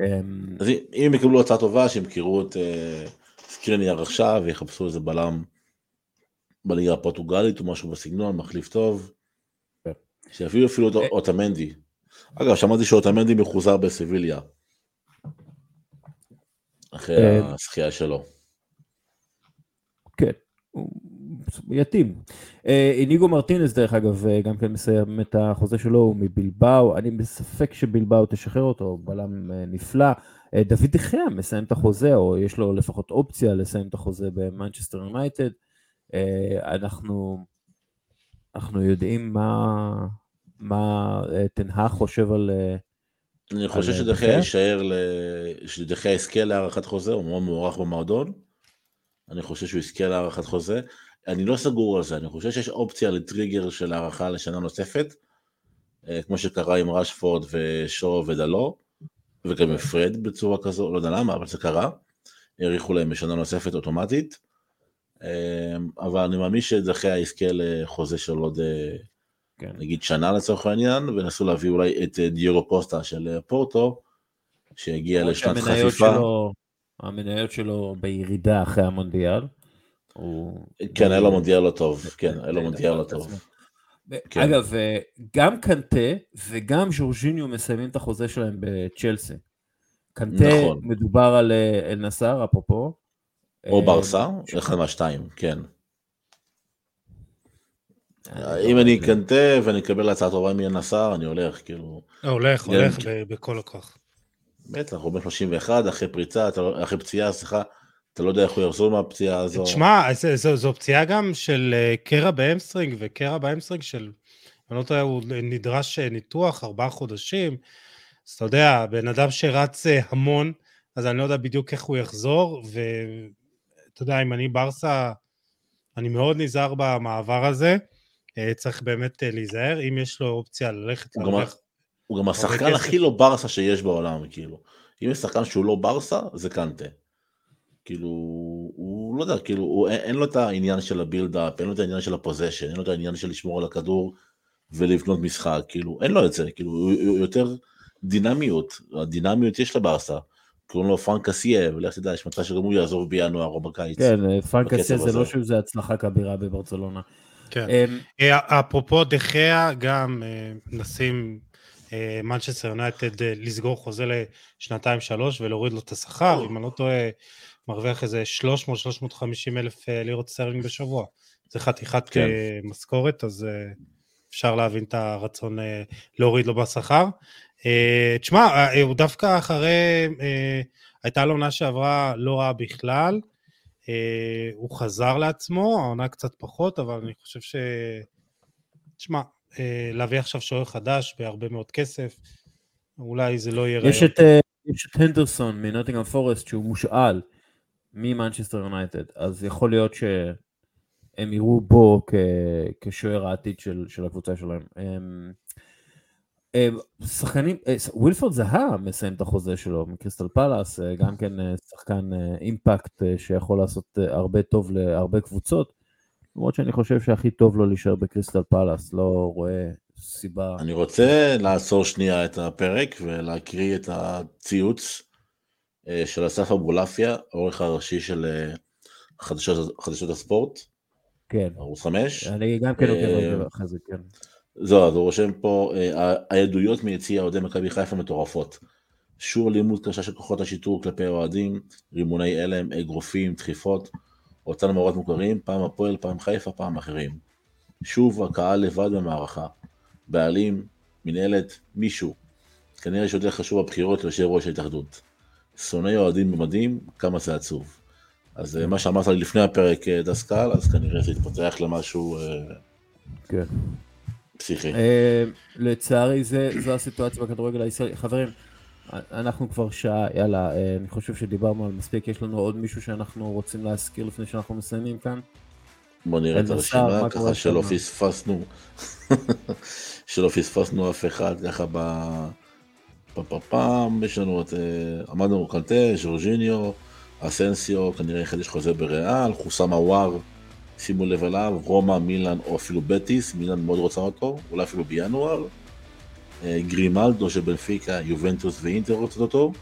C: אמ, אז אם הם יקבלו הצעה טובה, שימכרו את אה, סקריניאר עכשיו ויחפשו איזה בלם בליגה הפורטוגלית או משהו בסגנון, מחליף טוב, כן. שיביאו אפילו את אה, אוטמנדי. אגב, שמעתי שאוטמנדי מחוזר בסביליה, אחרי השחייה שלו.
A: כן, יתאים. אה, איניגו מרטינס דרך אגב אה, גם כן מסיים את החוזה שלו, הוא מבלבאו, אני בספק שבלבאו תשחרר אותו, בלם אה, נפלא. דוד דחיה מסיים את החוזה, או יש לו לפחות אופציה לסיים את החוזה במנצ'סטר יונייטד. אנחנו, אנחנו יודעים מה, מה תנהה חושב על...
C: אני חושב שדחיה יישאר, שדחיה יזכה להארכת חוזה, הוא מאוד מוערך במועדון. אני חושב שהוא יזכה להארכת חוזה. אני לא סגור על זה, אני חושב שיש אופציה לטריגר של הארכה לשנה נוספת, אה, כמו שקרה עם רשפורד ושואו ודלו, וגם עם פרד בצורה כזו, לא יודע למה, אבל זה קרה, האריכו להם בשנה נוספת אוטומטית, אה, אבל אני מאמין שדחיה יזכה לחוזה של עוד אה, כן. נגיד שנה לצורך העניין, ונסו להביא אולי את דיורו פוסטה של פורטו, שהגיע לשנת חפיפה.
A: שלו, המניות שלו בירידה אחרי המונדיאל. הוא...
C: כן, היה לו מונדיאל לא טוב, כן, היה לו מונדיאל לא טוב.
A: כן. אגב, אה, גם קנטה וגם ז'ורג'יניו מסיימים את החוזה שלהם בצ'לסי. קנטה, נכון. מדובר על אה, אל נסאר, אפרופו.
C: או ברסה, אחד מהשתיים, כן. אם אני קנטה ואני אקבל הצעה טובה מאל נסאר, אני הולך, כאילו...
B: הולך, הולך בכל הכוח.
C: בטח, הוא בן 31, אחרי פריצה, לא- אחרי פציעה, סליחה, אתה לא יודע איך הוא יחזור מהפציעה הזו.
B: תשמע, זו פציעה גם של אה, קרע ב hamstring, וקרע ב hamstring של, אני לא יודע, הוא נדרש אה, ניתוח ארבעה חודשים, אז אתה יודע, בן אדם שרץ אה, המון, אז אני לא יודע בדיוק איך הוא יחזור, ואתה יודע, אם אני ברסה, אני מאוד נזהר במעבר הזה, צריך באמת להיזהר, אם יש לו אופציה ללכת
C: להרוויח. הוא גם השחקן הכי לא ברסה שיש בעולם, כאילו. אם יש שחקן שהוא לא ברסה, זה קנטה. כאילו, הוא לא יודע, כאילו, הוא, אין, אין לו את העניין של ה build-up, אין לו את העניין של ה position, אין לו את העניין של לשמור על הכדור ולבנות משחק, כאילו, אין לו את זה, כאילו, הוא, הוא יותר דינמיות, הדינמיות יש לברסה. קוראים לו פרנק קסיה, ולך תדע, יש מצב שגם הוא יעזוב בינואר או בקיץ.
A: כן, פרנק קסיה זה לא שזה הצלחה כבירה בברצלונה.
B: כן. אמ, אה, אפרופו דה חאה, גם אה, מנסים מנצ'סטר יונייטד אה, לסגור חוזה לשנתיים שלוש ולהוריד לו את השכר, אם אני לא טועה, מרוויח איזה 300-350 אלף אה, לירות סטרלינג בשבוע. זה חתיכת כן. אה, משכורת, אז אפשר להבין את הרצון להוריד לו בשכר. תשמע, הוא דווקא אחרי, הייתה לו עונה שעברה לא רעה בכלל, הוא חזר לעצמו, העונה קצת פחות, אבל אני חושב ש... תשמע, אה, להביא עכשיו שוער חדש בהרבה מאוד כסף, אולי זה לא יהיה...
A: יש את, אה, יש את הנדרסון מנוטינגרם פורסט שהוא מושאל ממנצ'סטר יונייטד, אז יכול להיות שהם יראו בו כ, כשוער העתיד של, של הקבוצה שלהם. הם, הם, שחקנים, אה, ווילפורד זהה מסיים את החוזה שלו מקריסטל פלאס, גם כן שחקן impact שיכול לעשות הרבה טוב להרבה קבוצות. למרות שאני חושב שהכי טוב לו להישאר בקריסטל פלאס, לא רואה סיבה.
C: אני רוצה לעצור שנייה את הפרק ולהקריא את הציוץ אה, של אסף אבולעפיה, העורך הראשי של אה, חדשות, חדשות הספורט.
A: כן.
C: ערוץ 5.
A: אני גם כן עוקב אה, אחרי זה, כן.
C: זהו, אז הוא רושם פה, העדויות מיציע אוהדי מכבי חיפה מטורפות. שוב לימוד קשה של כוחות השיטור כלפי אוהדים, רימוני הלם, אגרופים, דחיפות. אותם מאורות מוכרים, פעם הפועל, פעם חיפה, פעם אחרים. שוב הקהל לבד במערכה. בעלים, מנהלת, מישהו. כנראה שיותר חשוב הבחירות ליושב ראש ההתאחדות. שונאי אוהדים במדים, כמה זה עצוב. אז אה, מה שאמרת לי לפני הפרק אה, דסקל, אז כנראה זה יתפתח למשהו אה,
A: כן.
C: פסיכי.
A: לצערי זו הסיטואציה בכדורגל הישראלי. חברים, אנחנו כבר שעה, יאללה, אני חושב שדיברנו על מספיק, יש לנו עוד מישהו שאנחנו רוצים להזכיר לפני שאנחנו מסיימים כאן?
C: בוא נראה את הרשימה, ככה שלא פספסנו, *laughs* שלא פספסנו אף אחד, ככה בפעם, יש לנו את עמדנו קלטה, ז'ורג'יניו, אסנסיו, כנראה יחדש חוזה בריאל, חוסם עוואר, שימו לב אליו, רומא, מילאן או אפילו בטיס, מילאן מאוד רוצה אותו, אולי אפילו בינואר. גרימלדו של בנפיקה, יובנטוס ואינטר רוצות אותו.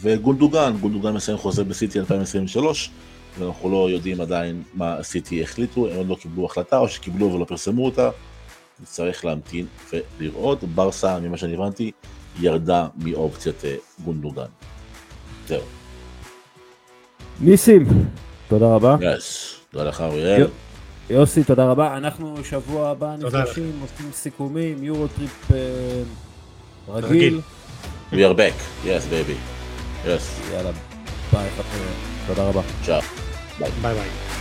C: וגונדוגן, גונדוגן מסיים חוזה בסיטי 2023, ואנחנו לא יודעים עדיין מה סיטי החליטו, הם עוד לא קיבלו החלטה או שקיבלו ולא פרסמו אותה. צריך להמתין ולראות. ברסה, ממה שאני הבנתי, ירדה מאופציית אה, גונדוגן. זהו.
A: ניסים, תודה רבה.
C: Yes, תודה לך אריאל.
A: יוסי, תודה רבה. אנחנו שבוע הבא נפגשים, עושים סיכומים, יורוטריפ אה, רגיל.
C: We are back, yes baby. Yes.
A: יאללה, ביי, תודה רבה.
C: צ'או. ביי
B: ביי.